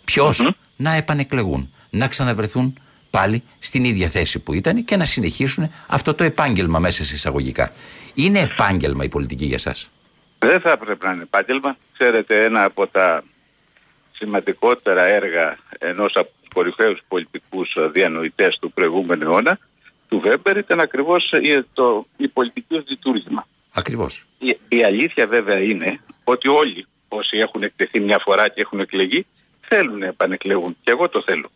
Ποιο να επανεκλεγούν, να ξαναβρεθούν πάλι στην ίδια θέση που ήταν και να συνεχίσουν αυτό το επάγγελμα μέσα σε εισαγωγικά. Είναι επάγγελμα η πολιτική για σας; Δεν θα έπρεπε να είναι επάγγελμα. Ξέρετε, ένα από τα σημαντικότερα έργα ενός από τους κορυφαίους πολιτικούς διανοητές του προηγούμενου αιώνα, του Βέμπερ, ήταν ακριβώς το, η πολιτική ως λειτουργήμα. Ακριβώς. Η, η αλήθεια βέβαια είναι ότι όλοι όσοι έχουν εκτεθεί μια φορά και έχουν εκλεγεί θέλουν να επανεκλεγούν. Και εγώ το θέλω.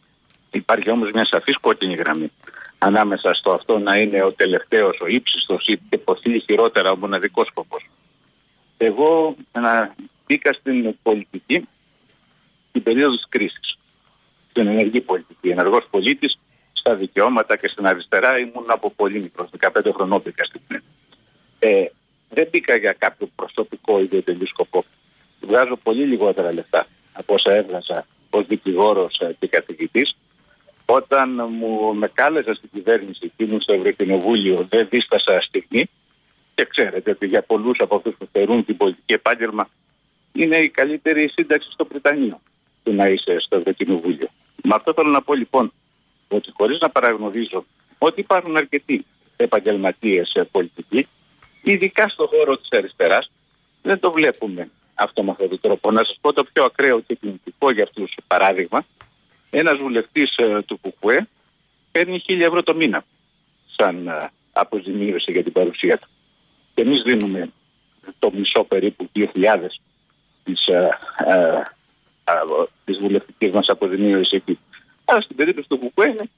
Υπάρχει όμως μια σαφής κόκκινη γραμμή ανάμεσα στο αυτό να είναι ο τελευταίος, ο ύψιστος ή υποθεί χειρότερα ο μοναδικός σκοπός. Εγώ να μπήκα στην πολιτική την περίοδο της κρίσης. Στην ενεργή πολιτική. Ενεργός πολίτης στα δικαιώματα και στην αριστερά ήμουν από πολύ μικρός, 15 χρονών μπήκα στην ε, Δεν μπήκα για κάποιο προσωπικό ιδιαίτερο σκοπό. Βγάζω πολύ λιγότερα λεφτά από όσα έβγαζα ως δικηγόρος και καθηγητής. Όταν μου με κάλεσα στην κυβέρνηση και ήμουν στο Ευρωκοινοβούλιο, δεν δίστασα στιγμή. Και ξέρετε ότι για πολλούς από αυτούς που θεωρούν την πολιτική επάγγελμα είναι η καλύτερη σύνταξη στο Βρετανίο του να είσαι στο Ευρωκοινοβούλιο. Με αυτό θέλω να πω λοιπόν ότι χωρίς να παραγνωρίζω ότι υπάρχουν αρκετοί επαγγελματίες πολιτικοί, ειδικά στον χώρο της αριστεράς, δεν το βλέπουμε αυτό με αυτόν τον τρόπο. Να σας πω το πιο ακραίο και κινητικό για αυτούς παράδειγμα. Ένας βουλευτής ε, του ΚΚΕ παίρνει 1000 ευρώ το μήνα σαν ε, αποζημίωση για την παρουσία του. Και εμείς δίνουμε το μισό περίπου 2.000 της, ε, της βουλευτικής μας αποζημίωση εκεί. Αλλά στην περίπτωση του Κουκουέ είναι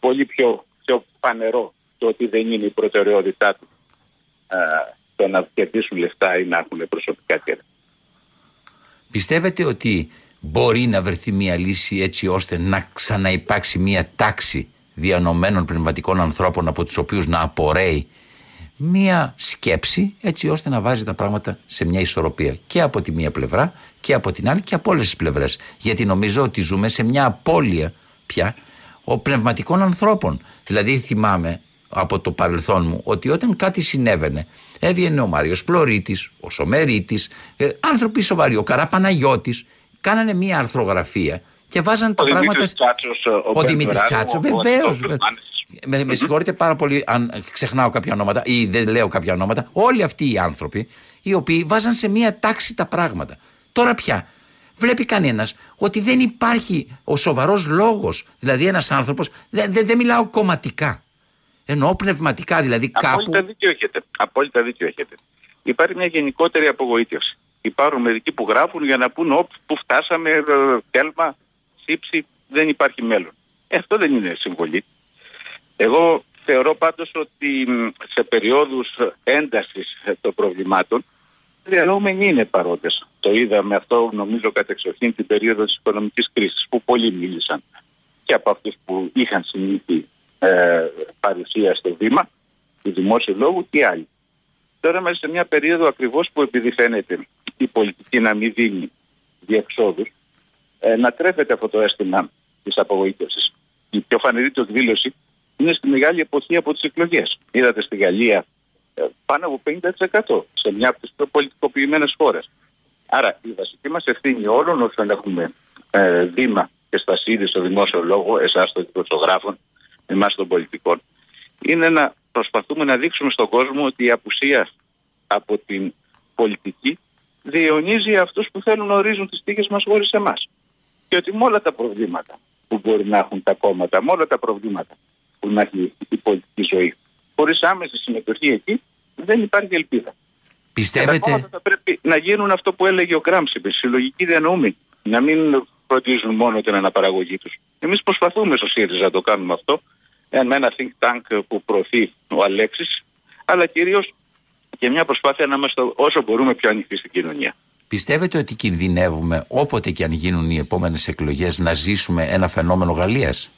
πολύ πιο, πιο φανερό το ότι δεν είναι η προτεραιότητά του α, το να κερδίσουν λεφτά ή να έχουν προσωπικά κέρδη. Πιστεύετε ότι μπορεί να βρεθεί μια λύση έτσι ώστε να ξαναυπάρξει μια τάξη διανομένων πνευματικών ανθρώπων από τους οποίους να απορρέει μία σκέψη έτσι ώστε να βάζει τα πράγματα σε μια ισορροπία και από τη μία πλευρά και από την άλλη και από όλες τις πλευρές. Γιατί νομίζω ότι ζούμε σε μια απώλεια πια ο πνευματικών ανθρώπων. Δηλαδή θυμάμαι από το παρελθόν μου ότι όταν κάτι συνέβαινε έβγαινε ο Μάριος Πλωρίτης, ο Σομερίτης, ε, άνθρωποι σοβαροί, ο Καραπαναγιώτης, κάνανε μια αρθρογραφία και βάζανε τα πράγματα. ο, ο Δημήτρης Τσάτσος, βεβαίως. Με, με συγχωρείτε πάρα πολύ αν ξεχνάω κάποια ονόματα ή δεν λέω κάποια ονόματα. Όλοι αυτοί οι άνθρωποι οι οποίοι βάζαν σε μία τάξη τα πράγματα. Τώρα πια βλέπει κανένας ότι δεν υπάρχει ο σοβαρός λόγος. Δηλαδή, ένας άνθρωπος. Δεν δε, δε μιλάω κομματικά. Εννοώ πνευματικά, δηλαδή κάπου. Απόλυτα δίκιο έχετε. Απόλυτα δίκιο έχετε. Υπάρχει μια γενικότερη απογοήτευση. Υπάρχουν μερικοί που γράφουν για να πούν όπου που φτάσαμε, ε, τέλμα, σύψη, δεν υπάρχει μέλλον. Ε, αυτό δεν είναι συμβολή. Εγώ θεωρώ πάντως ότι σε περιόδους έντασης των προβλημάτων διαλόγμενοι είναι παρόντες. Το είδαμε αυτό νομίζω κατεξοχήν την περίοδο της οικονομικής κρίσης που πολλοί μίλησαν και από αυτούς που είχαν συνήθει ε, παρουσία στο βήμα του δημόσιου λόγου και άλλοι. Τώρα είμαστε σε μια περίοδο ακριβώς που επειδή φαίνεται η πολιτική να μην δίνει διεξόδους, ε, να τρέφεται αυτό το αίσθημα της απογοήτευσης. Η πιο φανερή του εκδήλωση είναι στη μεγάλη εποχή από τις εκλογές. Είδατε στη Γαλλία ε, πάνω από 50% σε μια από τις πιο πολιτικοποιημένες χώρες. Άρα η βασική μας ευθύνη όλων όσων έχουμε ε, Δήμα και στα ΣΥΡΙ στο δημόσιο λόγο, εσάς των δημοσιογράφων, εμάς των πολιτικών, είναι να προσπαθούμε να δείξουμε στον κόσμο ότι η απουσία από την πολιτική διαιωνίζει αυτούς που θέλουν να ορίζουν τις τύχες μας χωρίς εμάς. Και ότι με όλα τα προβλήματα που μπορεί να έχουν τα κόμματα, με όλα τα προβλήματα που να έχει η πολιτική ζωή, χωρίς άμεση συμμετοχή εκεί, δεν υπάρχει ελπίδα. Και τα Πιστεύετε, κόμματα θα πρέπει να γίνουν αυτό που έλεγε ο Γκράμψη, με συλλογική διανοούμενη. Να μην φροντίζουν μόνο την αναπαραγωγή τους. Εμείς προσπαθούμε στο ΣΥΡΙΖΑ να το κάνουμε αυτό, ε, με ένα think tank που προωθεί ο Αλέξης, αλλά κυρίως και μια προσπάθεια να είμαστε όσο μπορούμε πιο ανοιχτοί στην κοινωνία. πιστεύετε ότι κινδυνεύουμε όποτε και αν γίνουν οι επόμενες εκλογές να ζήσουμε ένα φαινόμενο Γαλλίας;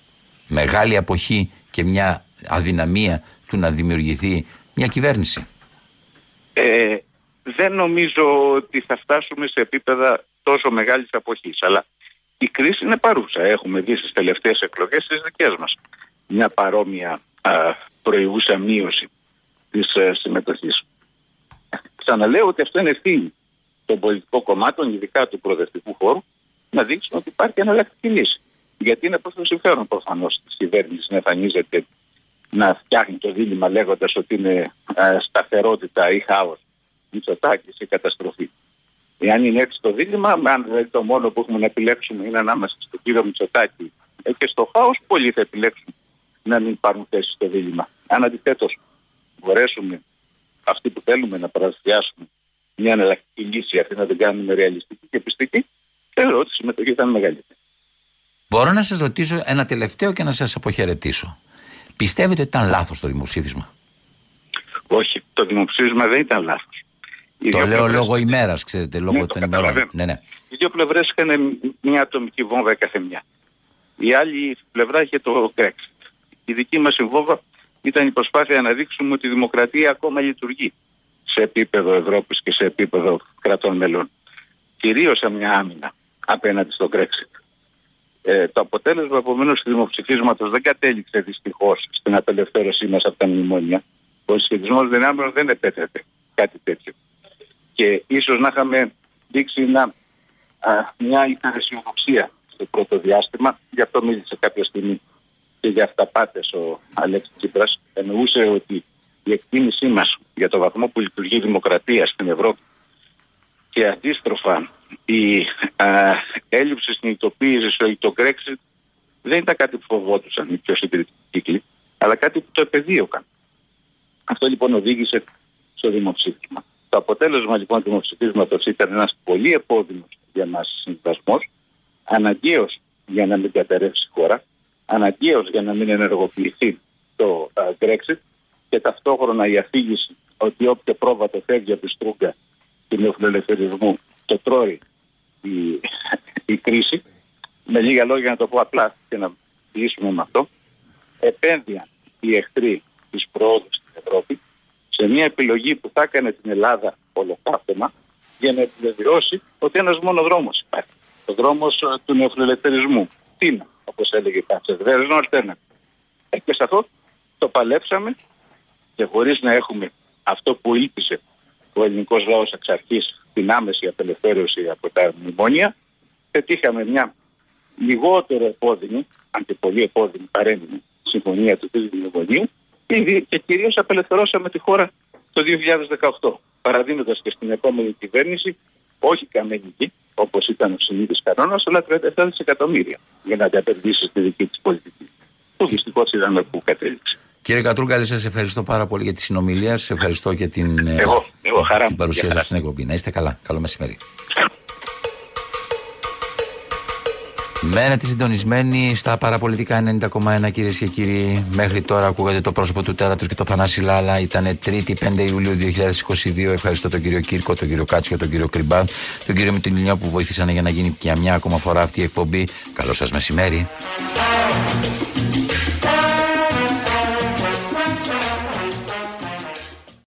Μεγάλη αποχή και μια αδυναμία του να δημιουργηθεί μια κυβέρνηση; Ε, δεν νομίζω ότι θα φτάσουμε σε επίπεδα τόσο μεγάλης αποχής, αλλά η κρίση είναι παρούσα. Έχουμε δει στις τελευταίες εκλογές τις δικές μας μια παρόμοια α, προηγούσα μείωση της ε, συμμετοχής. Ξαναλέω ότι αυτό είναι ευθύνη των πολιτικών κομμάτων, ειδικά του προοδευτικού χώρου, να δείξουν ότι υπάρχει εναλλακτική λύση. Γιατί είναι προς το συμφέρον προφανώς της κυβέρνησης να εμφανίζεται να φτιάχνει το δίλημα λέγοντας ότι είναι ε, σταθερότητα ή χάος, Μητσοτάκη ή καταστροφή. Εάν είναι έτσι το δίλημα, αν δηλαδή το μόνο που έχουμε να επιλέξουμε είναι ανάμεσα στον κύριο Μητσοτάκη ε, και στο χάος, πολλοί θα επιλέξουν να μην πάρουν θέση στο δίλημα. Αν αντιθέτως μπορέσουμε αυτοί που θέλουμε να παρουσιάσουμε μια εναλλακτική λύση, αυτή να την κάνουμε ρεαλιστική και πιστική, θεωρώ ότι η συμμετοχή θα είναι μεγαλύτερη. Μπορώ να σας ρωτήσω ένα τελευταίο και να σας αποχαιρετήσω. Πιστεύετε ότι ήταν λάθος το δημοψήφισμα; Όχι, το δημοψήφισμα δεν ήταν λάθος. Το λέω λόγω ημέρας, ξέρετε, λόγω Ναι, το των ημερών. καταλαβαίνω. Ναι, ναι. Οι δύο πλευρές είχαν μια ατομική βόμβα η κάθε μια. Η άλλη πλευρά είχε το Brexit. Η δική μας η βόμβα ήταν η προσπάθεια να δείξουμε ότι η δημοκρατία ακόμα λειτουργεί σε επίπεδο Ευρώπης και σε επίπεδο κρατών μελών. Κυρίως σε μια άμυνα απέναντι στο Brexit. Ε, το αποτέλεσμα επομένως του δημοψηφίσματος δεν κατέληξε δυστυχώς στην απελευθέρωσή μας από τα μνημόνια. Ο συσχετισμός δυνάμεων δεν επέτρεπε κάτι τέτοιο. Και ίσως να είχαμε δείξει ένα, α, μια υπεραισιοδοξία στο πρώτο διάστημα. Γι' αυτό μίλησε κάποια στιγμή και για αυταπάτε ο Αλέξης Τσίπρας. Εννοούσε ότι η εκτίμησή μας για το βαθμό που λειτουργεί η δημοκρατία στην Ευρώπη και αντίστροφα η α, έλλειψη συνειδητοποίησης ότι το Brexit δεν ήταν κάτι που φοβόντουσαν οι πιο συντηρητικοί κύκλοι, αλλά κάτι που το επεδίωκαν. Αυτό λοιπόν οδήγησε στο δημοψήφισμα. Το αποτέλεσμα λοιπόν του δημοψηφίσματος ήταν ένας πολύ επώδυνος για μας συμβασμός, αναγκαίος για να μην καταρρεύσει η χώρα, αναγκαίος για να μην ενεργοποιηθεί το α, Brexit και ταυτόχρονα η αφήγηση ότι όποιο πρόβατο φεύγει από τη στρούγκα του νεοφιλελευθερισμού το τρώει η, η κρίση. Με λίγα λόγια να το πω απλά και να λύσουμε με αυτό. Επένδυαν οι εχθροί της προόδου στην Ευρώπη σε μια επιλογή που θα έκανε την Ελλάδα ολοκαύτωμα για να επιβεβαιώσει ότι ένας μόνος δρόμος υπάρχει. Ο δρόμος ε, του νεοφιλελευθερισμού. Τι είναι, όπως έλεγε η Τάτσερ. There is no alternative. Ε, Και σε αυτό το παλέψαμε και χωρίς να έχουμε αυτό που ήλπιζε ο ελληνικός λαός εξ αρχής την άμεση απελευθέρωση από τα μνημόνια, πετύχαμε μια λιγότερο επώδυνη, αν και πολύ επώδυνη παρέμεινε συμφωνία του τρίτου μνημονίου και, και κυρίως απελευθερώσαμε τη χώρα το 2018, παραδίνοντας και στην επόμενη κυβέρνηση όχι καμενική, όπως ήταν ο συνήθις κανόνας, αλλά 37 δισεκατομμύρια για να τα επενδύσει στη δική της πολιτική. Που δυστυχώς είδαμε που κατέληξε. Κύριε Κατρούγκαλη, σας ευχαριστώ πάρα πολύ για τη συνομιλία. Σας ευχαριστώ και την, ε, Εγώ, εγώ χαρά την μου. παρουσία Για σας χαρά. στην εκπομπή. Να είστε καλά. Καλό μεσημέρι. Μένετε συντονισμένοι στα παραπολιτικά 90,1 κυρίες και κύριοι. Μέχρι τώρα ακούγατε το πρόσωπο του τέρατος και το Θανάση Λάλα. Ήταν 3η 5 Ιουλίου 2022. Ευχαριστώ τον κύριο Κύρκο, τον κύριο Κάτσιο, τον κύριο Κρυμπά, τον κύριο Μητυλινιό που βοήθησαν για να γίνει και μια ακόμα φορά αυτή η εκπομπή. Καλό σας μεσημέρι.